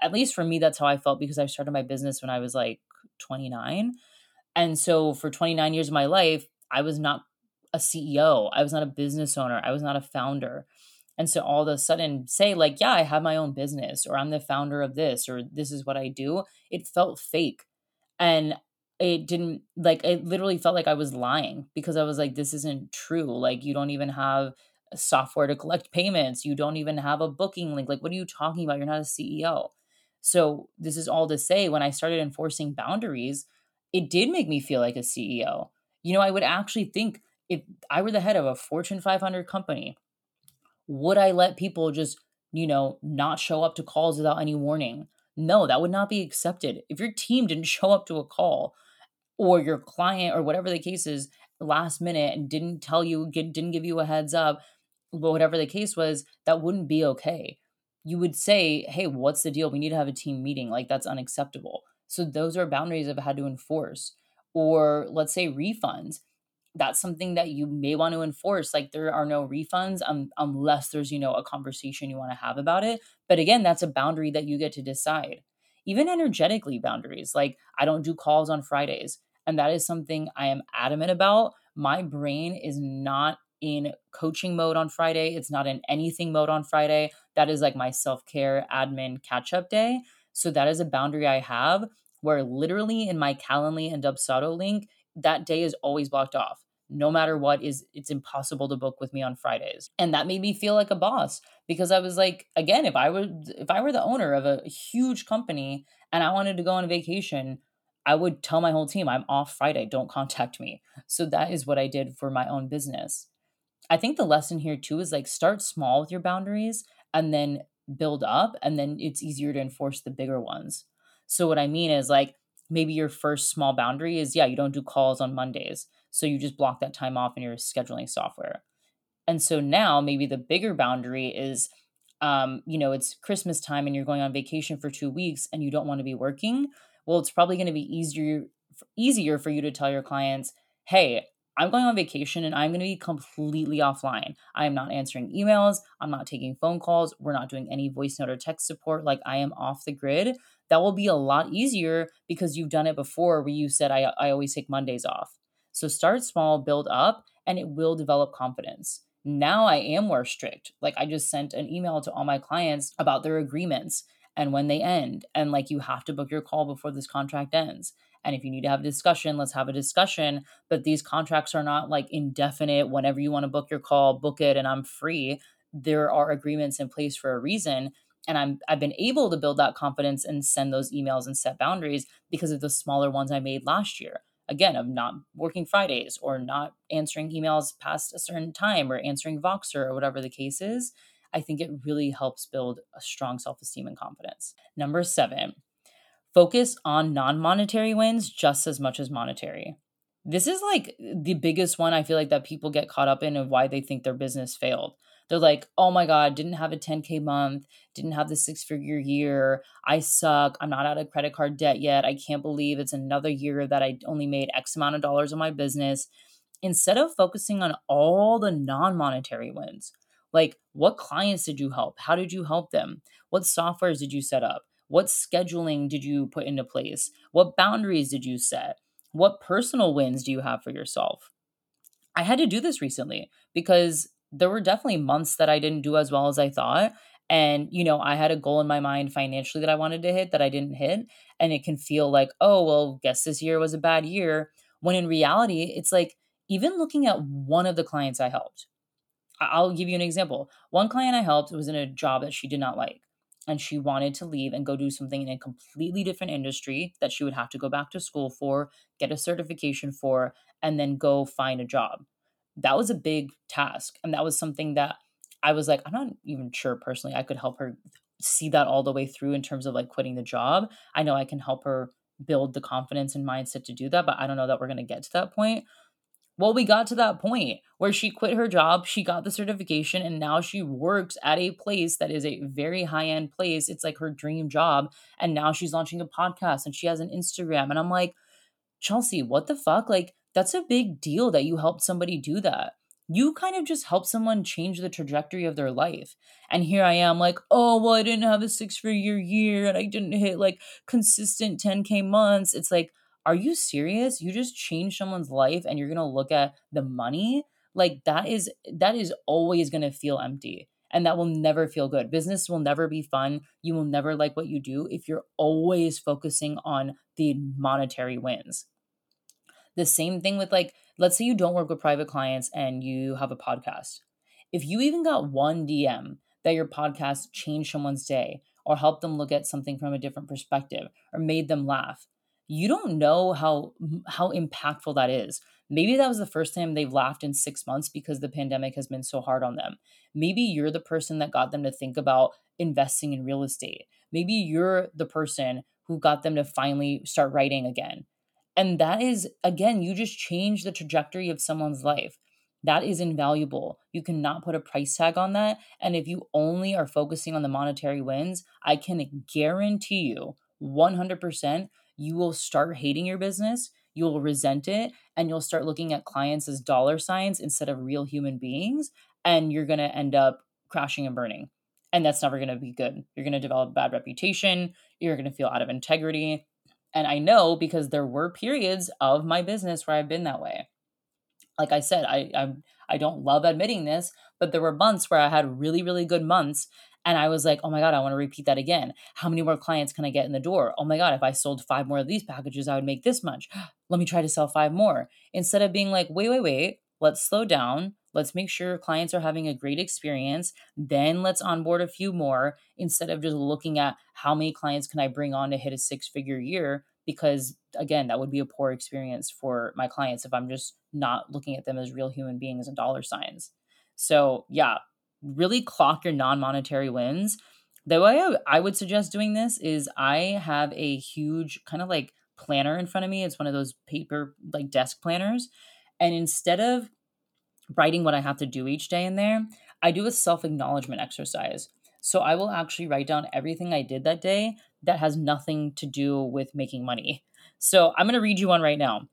At least for me, that's how I felt because I started my business when I was like 29. And so for 29 years of my life, I was not a CEO, I was not a business owner, I was not a founder. And so all of a sudden say like, yeah, I have my own business or I'm the founder of this or this is what I do, it felt fake. And it didn't like it literally felt like I was lying because I was like this isn't true. Like you don't even have software to collect payments. You don't even have a booking link. Like what are you talking about? You're not a CEO. So this is all to say when I started enforcing boundaries, it did make me feel like a CEO. You know, I would actually think if I were the head of a Fortune 500 company would I let people just, you know, not show up to calls without any warning? No, that would not be accepted. If your team didn't show up to a call or your client or whatever the case is last minute and didn't tell you, didn't give you a heads up, but whatever the case was, that wouldn't be okay. You would say, hey, what's the deal? We need to have a team meeting. Like, that's unacceptable. So, those are boundaries I've had to enforce. Or let's say refunds that's something that you may want to enforce like there are no refunds um, unless there's you know a conversation you want to have about it but again that's a boundary that you get to decide. Even energetically boundaries like i don't do calls on fridays and that is something i am adamant about. My brain is not in coaching mode on friday it's not in anything mode on friday that is like my self-care admin catch up day so that is a boundary i have where literally in my calendly and dubsado link that day is always blocked off no matter what is it's impossible to book with me on Fridays. And that made me feel like a boss because I was like again if I were if I were the owner of a huge company and I wanted to go on a vacation, I would tell my whole team I'm off Friday, don't contact me. So that is what I did for my own business. I think the lesson here too is like start small with your boundaries and then build up and then it's easier to enforce the bigger ones. So what I mean is like maybe your first small boundary is yeah, you don't do calls on Mondays. So you just block that time off in your scheduling software. And so now maybe the bigger boundary is um, you know, it's Christmas time and you're going on vacation for 2 weeks and you don't want to be working. Well, it's probably going to be easier easier for you to tell your clients, "Hey, I'm going on vacation and I'm going to be completely offline. I am not answering emails. I'm not taking phone calls. We're not doing any voice note or text support. Like I am off the grid. That will be a lot easier because you've done it before where you said, I, I always take Mondays off. So start small, build up, and it will develop confidence. Now I am more strict. Like I just sent an email to all my clients about their agreements and when they end. And like you have to book your call before this contract ends. And if you need to have a discussion, let's have a discussion. But these contracts are not like indefinite. Whenever you want to book your call, book it and I'm free. There are agreements in place for a reason. And I'm I've been able to build that confidence and send those emails and set boundaries because of the smaller ones I made last year. Again of not working fridays or not answering emails past a certain time or answering voxer or whatever the case is i think it really helps build a strong self-esteem and confidence. Number seven focus on non-monetary wins just as much as monetary. This is like the biggest one i feel like that people get caught up in of why they think their business failed they're like, oh my God, didn't have a 10K month, didn't have the six figure year. I suck. I'm not out of credit card debt yet. I can't believe it's another year that I only made X amount of dollars on my business. Instead of focusing on all the non monetary wins, like what clients did you help? How did you help them? What softwares did you set up? What scheduling did you put into place? What boundaries did you set? What personal wins do you have for yourself? I had to do this recently because there were definitely months that I didn't do as well as I thought. And, you know, I had a goal in my mind financially that I wanted to hit that I didn't hit. And it can feel like, oh, well, guess this year was a bad year. When in reality, it's like even looking at one of the clients I helped. I'll give you an example. One client I helped was in a job that she did not like. and she wanted to leave and go do something in a completely different industry that she would have to go back to school for, get a certification for, and then go find a job. That was a big task. And that was something that I was like, I'm not even sure personally I could help her see that all the way through in terms of like quitting the job. I know I can help her build the confidence and mindset to do that, but I don't know that we're going to get to that point. Well, we got to that point where she quit her job, she got the certification, and now she works at a place that is a very high end place. It's like her dream job. And now she's launching a podcast and she has an Instagram. And I'm like, Chelsea, what the fuck? Like, that's a big deal that you helped somebody do that you kind of just help someone change the trajectory of their life. And here I am, like, oh, well, I didn't have a six figure year and I didn't hit like consistent 10K months. It's like, are you serious? You just changed someone's life and you're going to look at the money? Like, that is, that is always going to feel empty and that will never feel good. Business will never be fun. You will never like what you do if you're always focusing on the monetary wins. The same thing with like, let's say you don't work with private clients and you have a podcast. If you even got one DM that your podcast changed someone's day or helped them look at something from a different perspective or made them laugh, you don't know how how impactful that is. Maybe that was the first time they've laughed in 6 months because the pandemic has been so hard on them. Maybe you're the person that got them to think about investing in real estate. Maybe you're the person who got them to finally start writing again. And that is, again, you just change the trajectory of someone's life. That is invaluable. You cannot put a price tag on that. And if you only are focusing on the monetary wins, I can guarantee you 100% you will start hating your business, you will resent it, and you'll start looking at clients as dollar signs instead of real human beings. And you're going to end up crashing and burning. And that's never going to be good. You're going to develop a bad reputation. You're going to feel out of integrity. And I know because there were periods of my business where I've been that way. Like I said, I I, I don't love admitting this, but there were months where I had really really good months and I was like, "Oh my god, I want to repeat that again. How many more clients can I get in the door? Oh my god, if I sold 5 more of these packages, I would make this much. Let me try to sell 5 more." Instead of being like, "Wait, wait, wait. Let's slow down. Let's make sure clients are having a great experience. Then let's onboard a few more instead of just looking at how many clients can I bring on to hit a six figure year. Because again, that would be a poor experience for my clients if I'm just not looking at them as real human beings and dollar signs. So, yeah, really clock your non monetary wins. The way I would suggest doing this is I have a huge kind of like planner in front of me. It's one of those paper, like desk planners. And instead of writing what I have to do each day in there, I do a self acknowledgement exercise. So I will actually write down everything I did that day that has nothing to do with making money. So I'm going to read you one right now.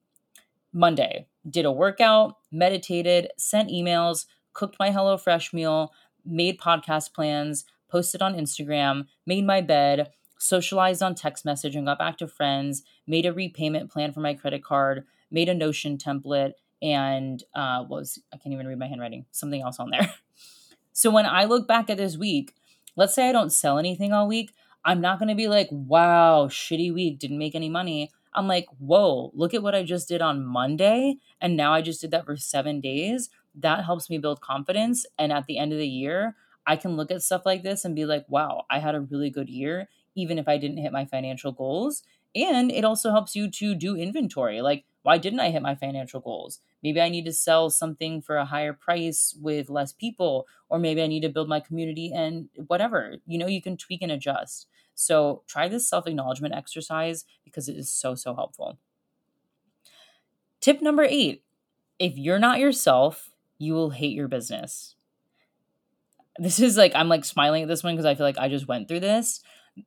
Monday, did a workout, meditated, sent emails, cooked my HelloFresh meal, made podcast plans, posted on Instagram, made my bed, socialized on text message and got back to friends, made a repayment plan for my credit card, made a Notion template, and uh, was I can't even read my handwriting. Something else on there. so when I look back at this week, let's say I don't sell anything all week, I'm not going to be like, "Wow, shitty week, didn't make any money." I'm like, "Whoa, look at what I just did on Monday, and now I just did that for 7 days." That helps me build confidence, and at the end of the year, I can look at stuff like this and be like, "Wow, I had a really good year." Even if I didn't hit my financial goals. And it also helps you to do inventory. Like, why didn't I hit my financial goals? Maybe I need to sell something for a higher price with less people, or maybe I need to build my community and whatever. You know, you can tweak and adjust. So try this self acknowledgement exercise because it is so, so helpful. Tip number eight if you're not yourself, you will hate your business. This is like, I'm like smiling at this one because I feel like I just went through this.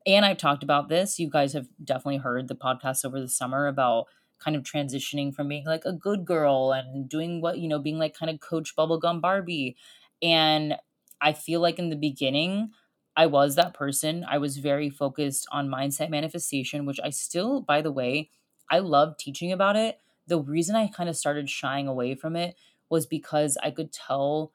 And I've talked about this. You guys have definitely heard the podcast over the summer about kind of transitioning from being like a good girl and doing what, you know, being like kind of coach bubblegum Barbie. And I feel like in the beginning, I was that person. I was very focused on mindset manifestation, which I still, by the way, I love teaching about it. The reason I kind of started shying away from it was because I could tell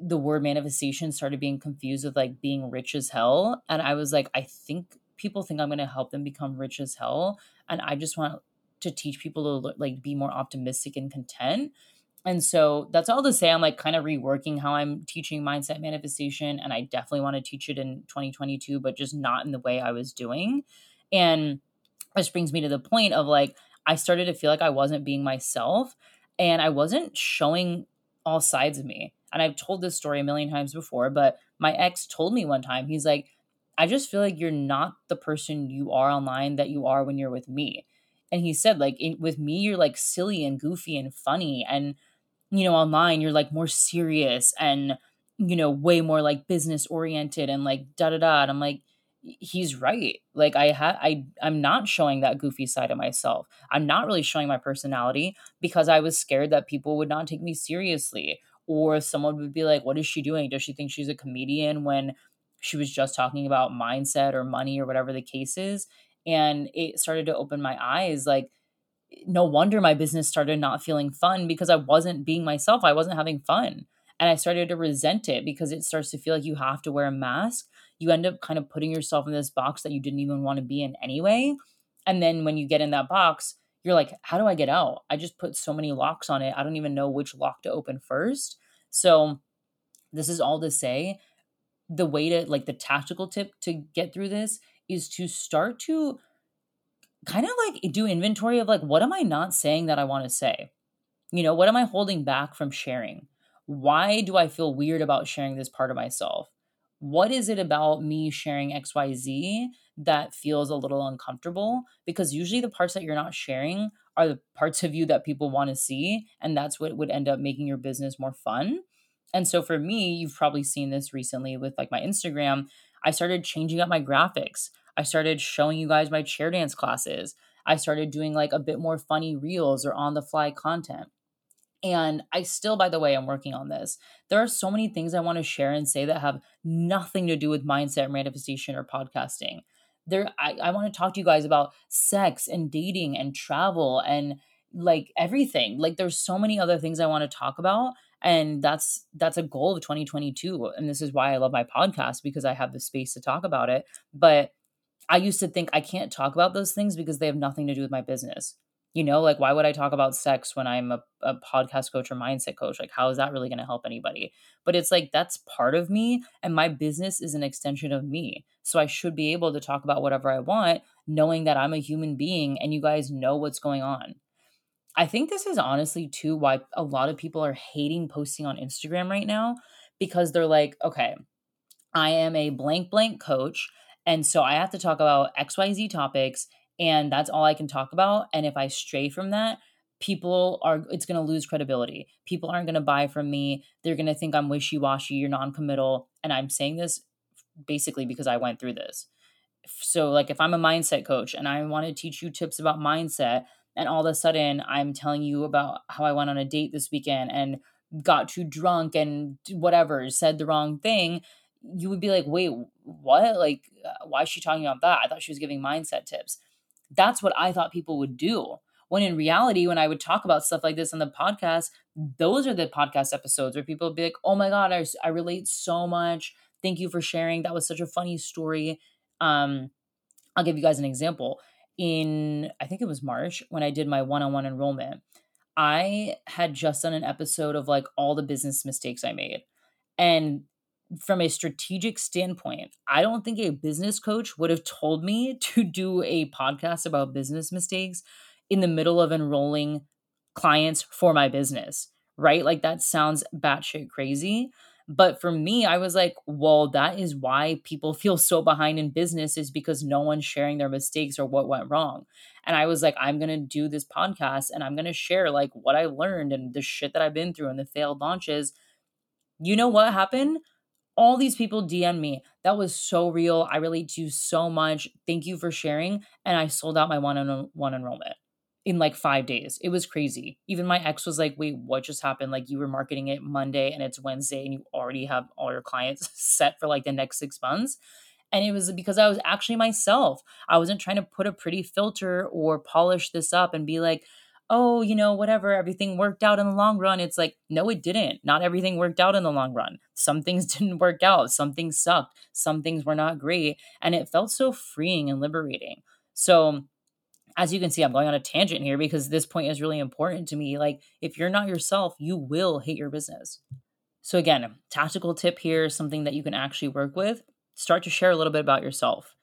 the word manifestation started being confused with like being rich as hell. And I was like, I think people think I'm going to help them become rich as hell. And I just want to teach people to like be more optimistic and content And so that's all to say I'm like kind of reworking how I'm teaching mindset manifestation. And I definitely want to teach it in 2022, but just not in the way I was doing. And this brings me to the point of like, I started to feel like I wasn't being myself and I wasn't showing all sides of me. And I've told this story a million times before, but my ex told me one time, he's like, I just feel like you're not the person you are online that you are when you're with me. And he said, like, in, with me, you're like silly and goofy and funny. And, you know, online, you're like more serious and, you know, way more like business oriented and like da da da. And I'm like, he's right like i had i i'm not showing that goofy side of myself i'm not really showing my personality because i was scared that people would not take me seriously or someone would be like what is she doing does she think she's a comedian when she was just talking about mindset or money or whatever the case is and it started to open my eyes like no wonder my business started not feeling fun because i wasn't being myself i wasn't having fun and i started to resent it because it starts to feel like you have to wear a mask you end up kind of putting yourself in this box that you didn't even want to be in anyway. And then when you get in that box, you're like, how do I get out? I just put so many locks on it. I don't even know which lock to open first. So, this is all to say the way to like the tactical tip to get through this is to start to kind of like do inventory of like, what am I not saying that I want to say? You know, what am I holding back from sharing? Why do I feel weird about sharing this part of myself? what is it about me sharing XYZ that feels a little uncomfortable? Because usually the parts that you're not sharing are the parts of you that people want to see. And that's what would end up making your business more fun. And so for me, you've probably seen this recently with like my Instagram. I started changing up my graphics. I started showing you guys my chair dance classes. I started doing like a bit more funny reels or on the fly content. And I still, by the way, I'm working on this. There are so many things I want to share and say that have nothing to do with mindset manifestation or podcasting. There, I, I want to talk to you guys about sex and dating and travel and like everything. Like there's so many other things I want to talk about. And that's that's a goal of 2022. And this is why I love my podcast because I have the space to talk about it. But I used to think I can't talk about those things because they have nothing to do with my business. You know like why would i talk about sex when i'm a, a podcast coach or mindset coach? Like how is that really going to help anybody? But it's like that's part of me and my business is an extension of me. So i should be able to talk about whatever i want knowing that i'm a human being and you guys know what's going on i think this is honestly too why a lot of people are hating posting on instagram right now because they're like okay i am a blank blank coach and so i have to talk about xyz topics and that's all I can talk about. And if I stray from that, people are it's going to lose credibility. People aren't going to buy from me. They're going to think I'm wishy-washy, you're non-committal, and I'm saying this basically because I went through this. So like if I'm a mindset coach and I want to teach you tips about mindset and all of a sudden I'm telling you about how I went on a date this weekend and got too drunk and whatever, said the wrong thing, you would be like, "Wait, what? Like uh, why is she talking about that? I thought she was giving mindset tips." That's what I thought people would do. When in reality, when I would talk about stuff like this on the podcast, those are the podcast episodes where people would be like, oh my God, I, I relate so much. Thank you for sharing. That was such a funny story. Um, I'll give you guys an example. In, I think it was March, when I did my one on one enrollment, I had just done an episode of like all the business mistakes I made. And from a strategic standpoint, I don't think a business coach would have told me to do a podcast about business mistakes in the middle of enrolling clients for my business, right? Like that sounds batshit crazy. But for me, I was like, well, that is why people feel so behind in business is because no one's sharing their mistakes or what went wrong. And I was like, I'm going to do this podcast and I'm going to share like what I learned and the shit that I've been through and the failed launches. You know what happened? all these people DM me. That was so real. I relate to you so much. Thank you for sharing. And I sold out my one on one enrollment in like five days. It was crazy. Even my ex was like, wait, what just happened? Like you were marketing it Monday and it's Wednesday and you already have all your clients set for like the next six months. And it was because I was actually myself. I wasn't trying to put a pretty filter or polish this up and be like, oh, you know, whatever, everything worked out in the long run. It's like, no, it didn't. Not everything worked out in the long run. Some things didn't work out. Some things sucked. Some things were not great. And it felt so freeing and liberating. So, as you can see, I'm going on a tangent here because this point is really important to me. Like, if you're not yourself, you will hate your business. So, again, tactical tip here, something that you can actually work with. Start to share a little bit about yourself.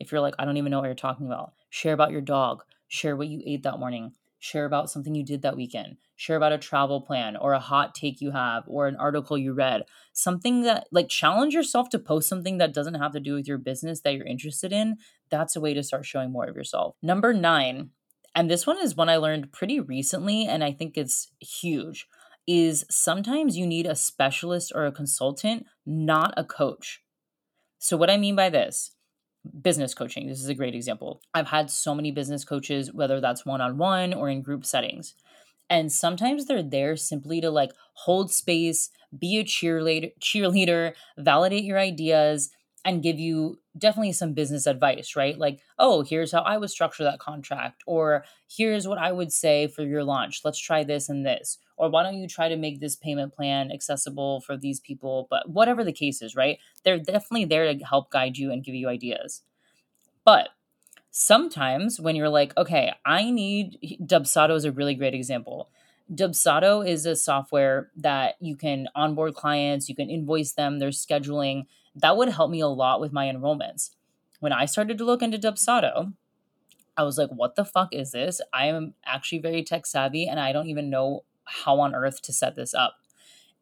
If you're like, I don't even know what you're talking about, share about your dog, share what you ate that morning, share about something you did that weekend, share about a travel plan or a hot take you have or an article you read. Something that, like, challenge yourself to post something that doesn't have to do with your business that you're interested in. That's a way to start showing more of yourself. Number nine, and this one is one I learned pretty recently, and I think it's huge, is sometimes you need a specialist or a consultant, not a coach. So, what I mean by this, business coaching, this is a great example. I've had so many business coaches, whether that's one on one or in group settings. And sometimes they're there simply to like hold space, be a cheerleader, cheerleader, validate your ideas, and give you definitely some business advice, right? Like, oh, here's how I would structure that contract, or here's what I would say for your launch. Let's try this and this. Or why don't you try to make this payment plan accessible for these people? But whatever the case is, right? They're definitely there to help guide you and give you ideas. But sometimes when you're like, okay, I need Dubsado is a really great example. Dubsado is a software that you can onboard clients, you can invoice them, there's scheduling. That would help me a lot with my enrollments. When I started to look into Dubsado, I was like, what the fuck is this? I am actually very tech savvy and I don't even know how on earth to set this up.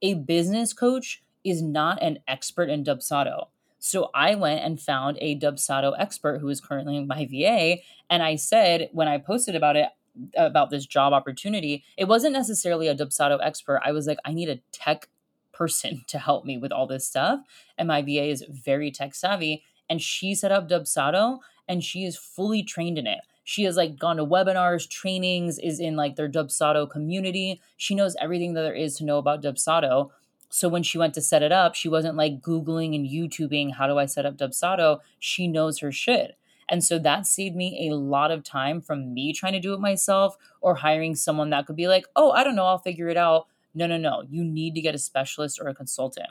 A business coach is not an expert in Dubsado. So I went and found a Dubsado expert who is currently my VA. And I said, when I posted about it, about this job opportunity, it wasn't necessarily a Dubsado expert. I was like, I need a tech person to help me with all this stuff. And my VA is very tech savvy. And she set up Dubsado and she is fully trained in it. She has like gone to webinars, trainings, is in like their Dubsado community. She knows everything that there is to know about Dubsado. So when she went to set it up, she wasn't like Googling and YouTubing, how do I set up Dubsado? She knows her shit. And so that saved me a lot of time from me trying to do it myself or hiring someone that could be like, oh, I don't know, I'll figure it out. No, no, no. You need to get a specialist or a consultant.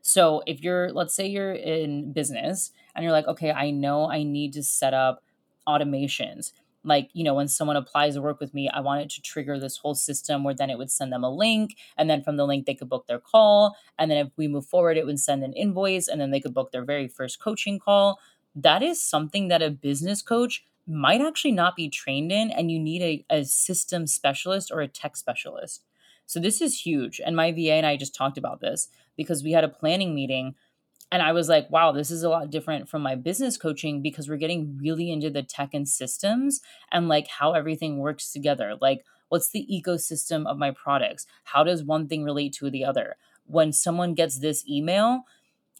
So if you're, let's say you're in business and you're like, okay, I know I need to set up automations. Like you know when someone applies to work with me i want it to trigger this whole system where then it would send them a link and then from the link they could book their call. And then if we move forward it would send an invoice and then they could book their very first coaching call. That is something that a business coach might actually not be trained in and you need a, a system specialist or a tech specialist. So this is huge and my va and i just talked about this because we had a planning meeting and I was like, wow, this is a lot different from my business coaching because we're getting really into the tech and systems and like how everything works together. Like, what's the ecosystem of my products? How does one thing relate to the other? When someone gets this email,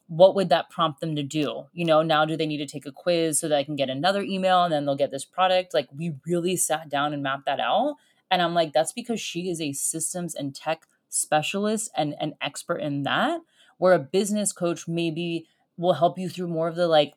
what would that prompt them to do? You know, now do they need to take a quiz so that I can get another email and then they'll get this product? Like, we really sat down and mapped that out. And I'm like, that's because she is a systems and tech specialist and an expert in that where a business coach maybe will help you through more of the like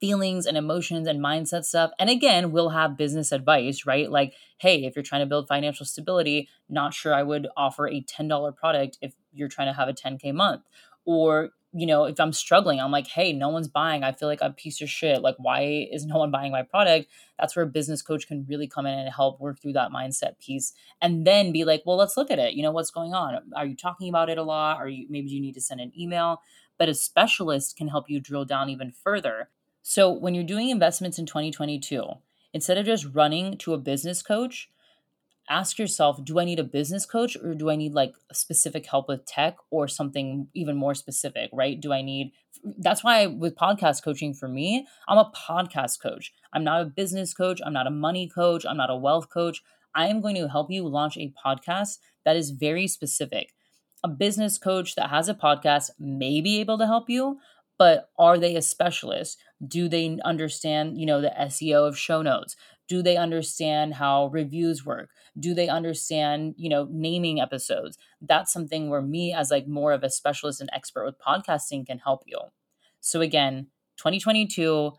feelings and emotions and mindset stuff. And again, we'll have business advice, right? Like, hey, if you're trying to build financial stability, not sure I would offer a $10 product if you're trying to have a 10K month. Or you know, if I'm struggling, I'm like, hey, no one's buying. I feel like I'm a piece of shit. Like, why is no one buying my product? That's where a business coach can really come in and help work through that mindset piece and then be like, well, let's look at it. You know, what's going on? Are you talking about it a lot? Are you maybe you need to send an email? But a specialist can help you drill down even further. So when you're doing investments in 2022, instead of just running to a business coach, ask yourself do i need a business coach or do i need like specific help with tech or something even more specific right? Do i need that's why with podcast coaching for me i'm a podcast coach. I'm not a business coach. I'm not a money coach. I'm not a wealth coach. I am going to help you launch a podcast that is very specific. A business coach that has a podcast may be able to help you but are they a specialist? Do they understand you know the seo of show notes do they understand how reviews work do they understand you know naming episodes that's something where me as like more of a specialist and expert with podcasting can help you so again 2022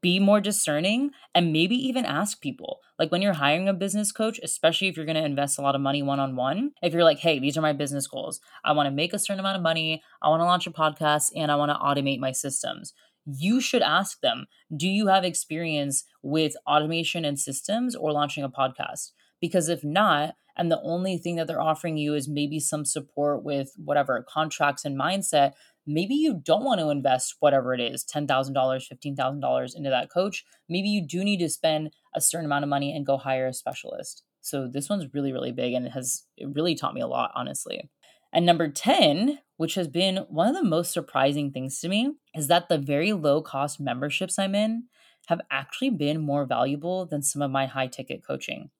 be more discerning and maybe even ask people. Like when you're hiring a business coach, especially if you're going to invest a lot of money one on one, if you're like, hey, these are my business goals. I want to make a certain amount of money. I want to launch a podcast and I want to automate my systems. You should ask them do you have experience with automation and systems or launching a podcast because if not and the only thing that they're offering you is maybe some support with whatever contracts and mindset maybe you don't want to invest whatever it is $10,000, $15,000 into that coach. Maybe you do need to spend a certain amount of money and go hire a specialist. So this one's really, really big and it has it really taught me a lot, honestly. And number 10, which has been one of the most surprising things to me, is that the very low cost memberships I'm in have actually been more valuable than some of my high ticket coaching.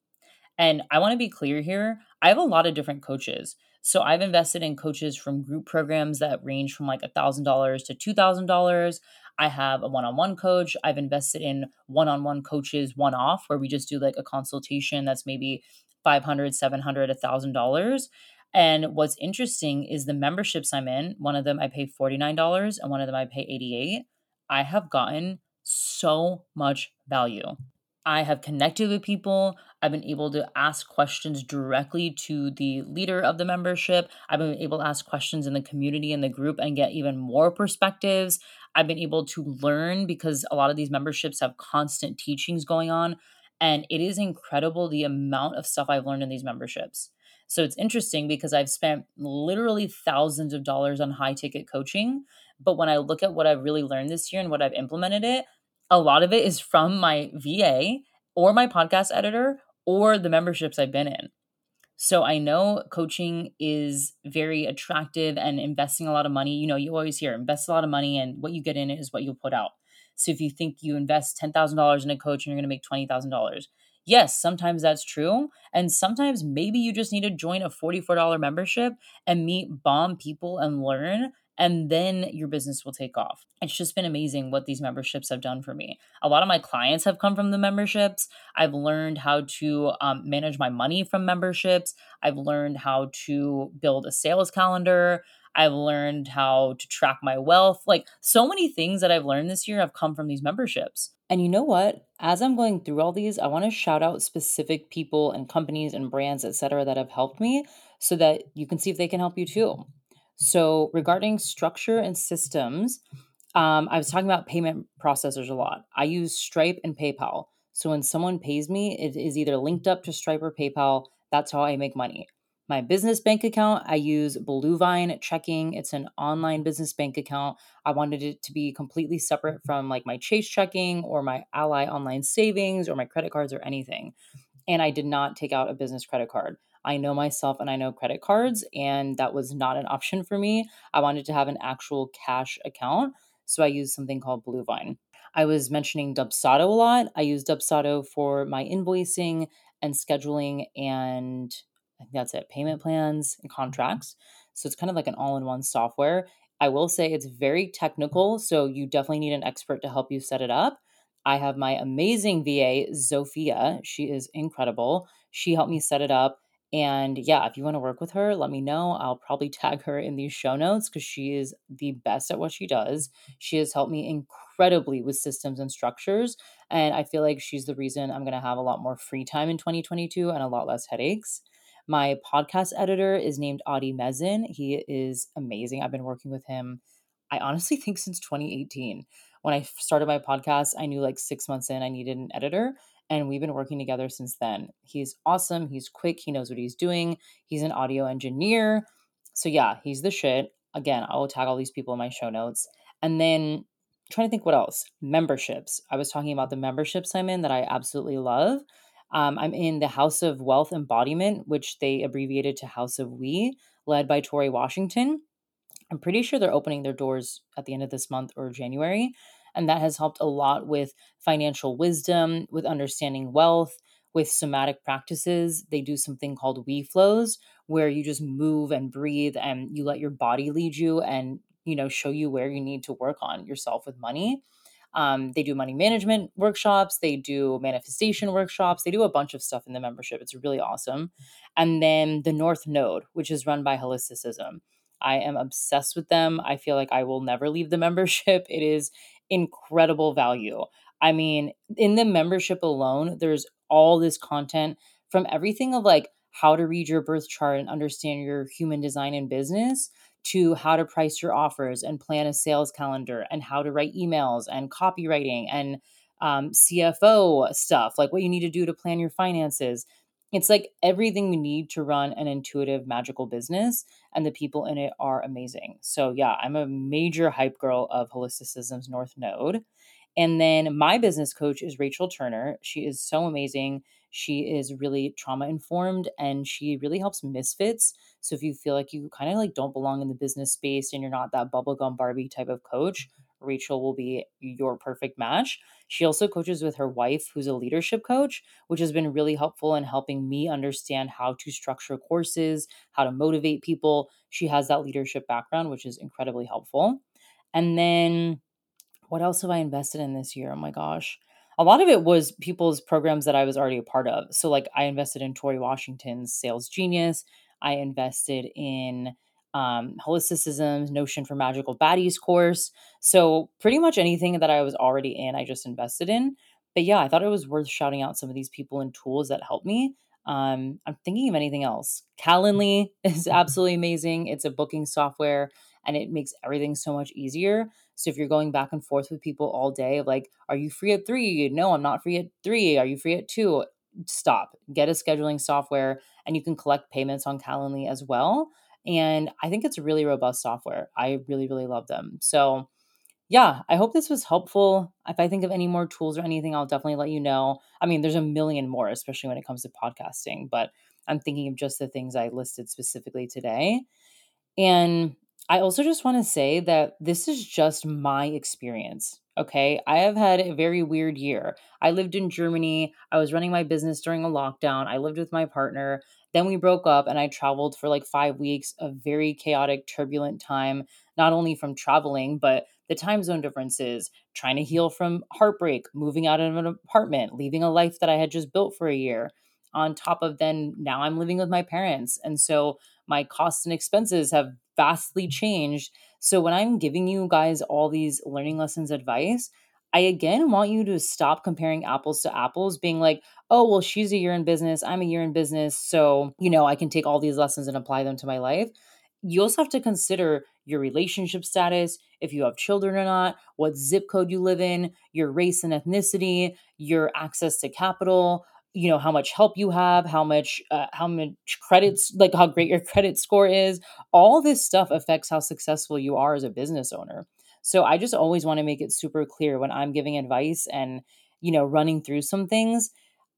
And I want to be clear here I have a lot of different coaches. So I've invested in coaches from group programs that range from like $1,000 to $2,000. I have a one on one coach. I've invested in one on one coaches one off where we just do like a consultation that's maybe 500 700 $1,000. And what's interesting is the memberships I'm in, one of them I pay $49 and one of them I pay 88. I have gotten so much value. I have connected with people. I've been able to ask questions directly to the leader of the membership. I've been able to ask questions in the community and the group and get even more perspectives. I've been able to learn because a lot of these memberships have constant teachings going on. And it is incredible the amount of stuff I've learned in these memberships. So it's interesting because I've spent literally thousands of dollars on high ticket coaching. But when I look at what I've really learned this year and what I've implemented it, a lot of it is from my VA or my podcast editor or the memberships I've been in. So I know coaching is very attractive and investing a lot of money. You know, you always hear invest a lot of money and what you get in is what you'll put out. So if you think you invest $10,000 in a coach and you're going to make $20,000, yes, sometimes that's true. And sometimes maybe you just need to join a $44 membership and meet bomb people and learn and then your business will take off. It's just been amazing what these memberships have done for me. A lot of my clients have come from the memberships. I've learned how to um, manage my money from memberships. I've learned how to build a sales calendar. I've learned how to track my wealth. Like so many things that I've learned this year have come from these memberships. And you know what? As I'm going through all these, I want to shout out specific people and companies and brands, etc., that have helped me so that you can see if they can help you too. So, regarding structure and systems, um, I was talking about payment processors a lot. I use Stripe and PayPal. So, when someone pays me, it is either linked up to Stripe or PayPal. That's how I make money. My business bank account, I use Bluevine Checking. It's an online business bank account. I wanted it to be completely separate mm-hmm. from like my Chase checking or my Ally online savings or my credit cards or anything. And I did not take out a business credit card. I know myself and I know credit cards, and that was not an option for me. I wanted to have an actual cash account. So I used something called Bluevine. I was mentioning Dubsado a lot. I use Dubsado for my invoicing and scheduling, and that's it payment plans and contracts. So it's kind of like an all in one software. I will say it's very technical, so you definitely need an expert to help you set it up. I have my amazing VA, Zofia. She is incredible. She helped me set it up. And yeah, if you want to work with her, let me know. I'll probably tag her in these show notes because she is the best at what she does. She has helped me incredibly with systems and structures. And I feel like she's the reason I'm going to have a lot more free time in 2022 and a lot less headaches. My podcast editor is named Adi Mezin. He is amazing. I've been working with him, I honestly think, since 2018. When I started my podcast, I knew like six months in I needed an editor and we've been working together since then. He's awesome. He's quick. He knows what he's doing. He's an audio engineer. So, yeah, he's the shit. Again, I will tag all these people in my show notes. And then trying to think what else. Memberships. I was talking about the memberships I'm in that I absolutely love. Um, I'm in the House of Wealth Embodiment, which they abbreviated to House of We, led by Tori Washington. I'm pretty sure they're opening their doors at the end of this month or January. And that has helped a lot with financial wisdom, with understanding wealth, with somatic practices. They do something called we flows where you just move and breathe and you let your body lead you and, you know, show you where you need to work on yourself with money. Um, they do money management workshops, they do manifestation workshops, they do a bunch of stuff in the membership. It's really awesome. And then the North Node, which is run by Holisticism. I am obsessed with them. I feel like I will never leave the membership. It is incredible value. I mean, in the membership alone, there's all this content from everything of like how to read your birth chart and understand your human design and business to how to price your offers and plan a sales calendar and how to write emails and copywriting and um, CFO stuff, like what you need to do to plan your finances. It's like everything we need to run an intuitive, magical business, and the people in it are amazing. So, yeah, I'm a major hype girl of Holisticism's North Node. And then my business coach is Rachel Turner. She is so amazing. She is really trauma informed and she really helps misfits. So if you feel like you kind of like don't belong in the business space and you're not that bubblegum Barbie type of coach, Rachel will be your perfect match. She also coaches with her wife, who's a leadership coach, which has been really helpful in helping me understand how to structure courses, how to motivate people. She has that leadership background, which is incredibly helpful. And then what else have I invested in this year? Oh my gosh. A lot of it was people's programs that I was already a part of. So, like, I invested in Tori Washington's Sales Genius. I invested in um, Holisticism's Notion for Magical Baddies course. So, pretty much anything that I was already in, I just invested in. But yeah, I thought it was worth shouting out some of these people and tools that helped me. Um, I'm thinking of anything else. Calendly is absolutely amazing. It's a booking software and it makes everything so much easier. So if you're going back and forth with people all day, like, are you free at three? No, I'm not free at three. Are you free at two? Stop. Get a scheduling software and you can collect payments on Calendly as well. And I think it's a really robust software. I really, really love them. So, yeah, I hope this was helpful. If I think of any more tools or anything, I'll definitely let you know. I mean, there's a million more, especially when it comes to podcasting, but I'm thinking of just the things I listed specifically today. And I also just want to say that this is just my experience. Okay. I have had a very weird year. I lived in Germany. I was running my business during a lockdown. I lived with my partner. Then we broke up and I traveled for like five weeks, a very chaotic, turbulent time, not only from traveling, but the time zone differences, trying to heal from heartbreak, moving out of an apartment, leaving a life that I had just built for a year. On top of then, now I'm living with my parents. And so my costs and expenses have vastly changed. So when I'm giving you guys all these learning lessons advice, I again want you to stop comparing apples to apples, being like, oh, well, she's a year in business, I'm a year in business. So, you know, I can take all these lessons and apply them to my life. You also have to consider your relationship status, if you have children or not, what zip code you live in, your race and ethnicity, your access to capital, you know how much help you have how much uh, how much credits like how great your credit score is. All this stuff affects how successful you are as a business owner. So i just always want to make it super clear when i'm giving advice and you know running through some things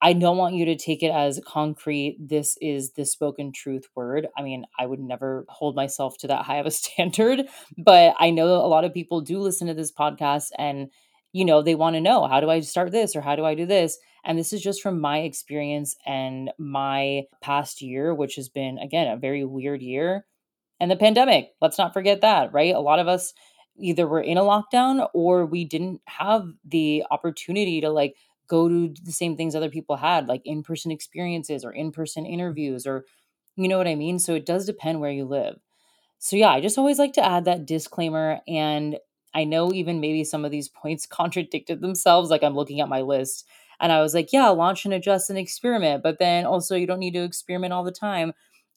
i don't want you to take it as concrete this is the spoken truth word i mean i would never hold myself to that high of a standard but i know a lot of people do listen to this podcast and you know they want to know how do i start this or how do i do this and this is just from my experience and my past year, which has been, again, a very weird year. And the pandemic, let's not forget that, right? A lot of us either were in a lockdown or we didn't have the opportunity to like go to the same things other people had, like in person experiences or in person interviews, or you know what I mean? So it does depend where you live. So, yeah, I just always like to add that disclaimer. And I know even maybe some of these points contradicted themselves. Like I'm looking at my list and I was like, yeah, launch and adjust and experiment. But then also, you don't need to experiment all the time.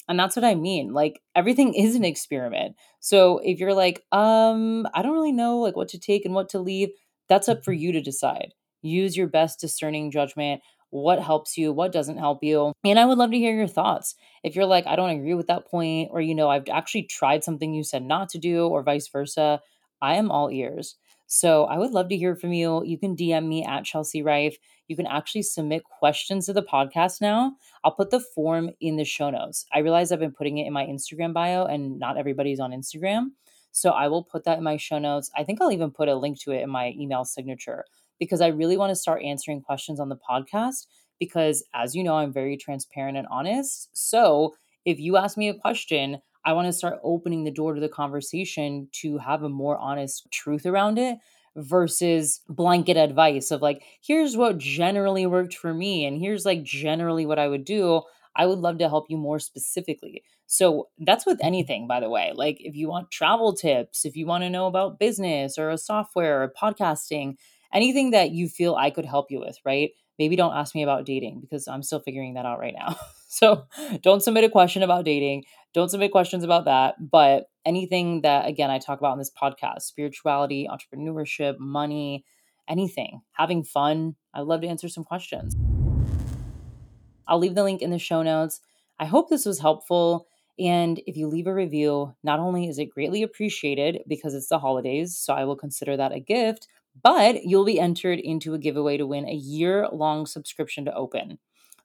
And that's what I mean. Like everything is an experiment. So if you're like, um, I don't really know like what to take and what to leave, that's up for you to decide. Use your best discerning judgment. What helps you, what doesn't help you. And I would love to hear your thoughts. If you're like, I don't agree with that point, or you know, I've actually tried something you said not to do, or vice versa, I am all ears. So I would love to hear from you. You can DM me at Chelsea Rife. You can actually submit questions to the podcast now. I'll put the form in the show notes. I realize I've been putting it in my Instagram bio and not everybody's on Instagram. So I will put that in my show notes. I think I'll even put a link to it in my email signature because I really want to start answering questions on the podcast because as you know, I'm very transparent and honest. So if you ask me a question, I want to start opening the door to the conversation to have a more honest truth around it versus blanket advice of like, here's what generally worked for me, and here's like generally what I would do. I would love to help you more specifically. So that's with anything, by the way. Like, if you want travel tips, if you want to know about business or a software or podcasting, anything that you feel I could help you with, right? Maybe don't ask me about dating because I'm still figuring that out right now. so don't submit a question about dating don't submit questions about that. But anything that, again, I talk about in this podcast spirituality, entrepreneurship, money, anything, having fun. I'd love to answer some questions. I'll leave the link in the show notes. I hope this was helpful. And if you leave a review, not only is it greatly appreciated because it's the holidays, so I will consider that a gift, but you'll be entered into a giveaway to win a year long subscription to open.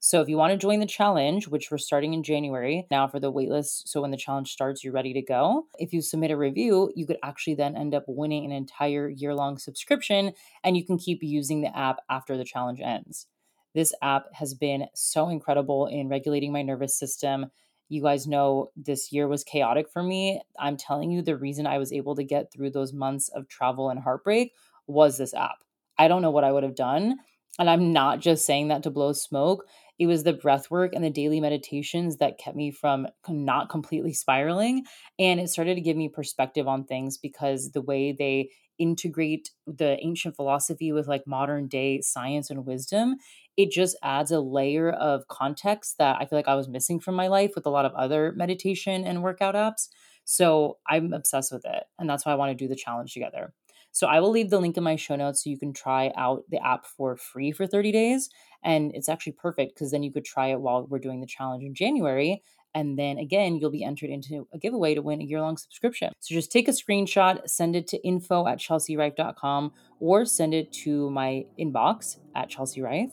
So if you want to join the challenge, which we're starting in January now for the waitlist, so when the challenge starts, you're ready to go. If you submit a review, you could actually then end up winning an entire year long subscription and you can keep using the app after the challenge ends. This app has been so incredible in regulating my nervous system. You guys know this year was chaotic for me. I'm telling you, the reason I was able to get through those months of travel and heartbreak was this app. I don't know what I would have done. And I'm not just saying that to blow smoke. It was the breath work and the daily meditations that kept me from not completely spiraling. And it started to give me perspective on things because the way they integrate the ancient philosophy with like modern day science and wisdom, it just adds a layer of context that I feel like I was missing from my life with a lot of other meditation and workout apps. So I'm obsessed with it. And that's why I want to do the challenge together. So I will leave the link in my show notes so you can try out the app for free for 30 days. And it's actually perfect because then you could try it while we're doing the challenge in January. And then again, you'll be entered into a giveaway to win a year long subscription. So just take a screenshot, send it to info at chelsearife.com or send it to my inbox at Chelsea Rife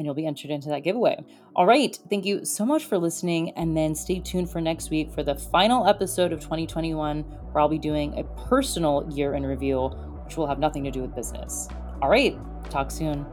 and you'll be entered into that giveaway. All right. Thank you so much for listening. And then stay tuned for next week for the final episode of 2021, where I'll be doing a personal year in review which will have nothing to do with business. All right, talk soon.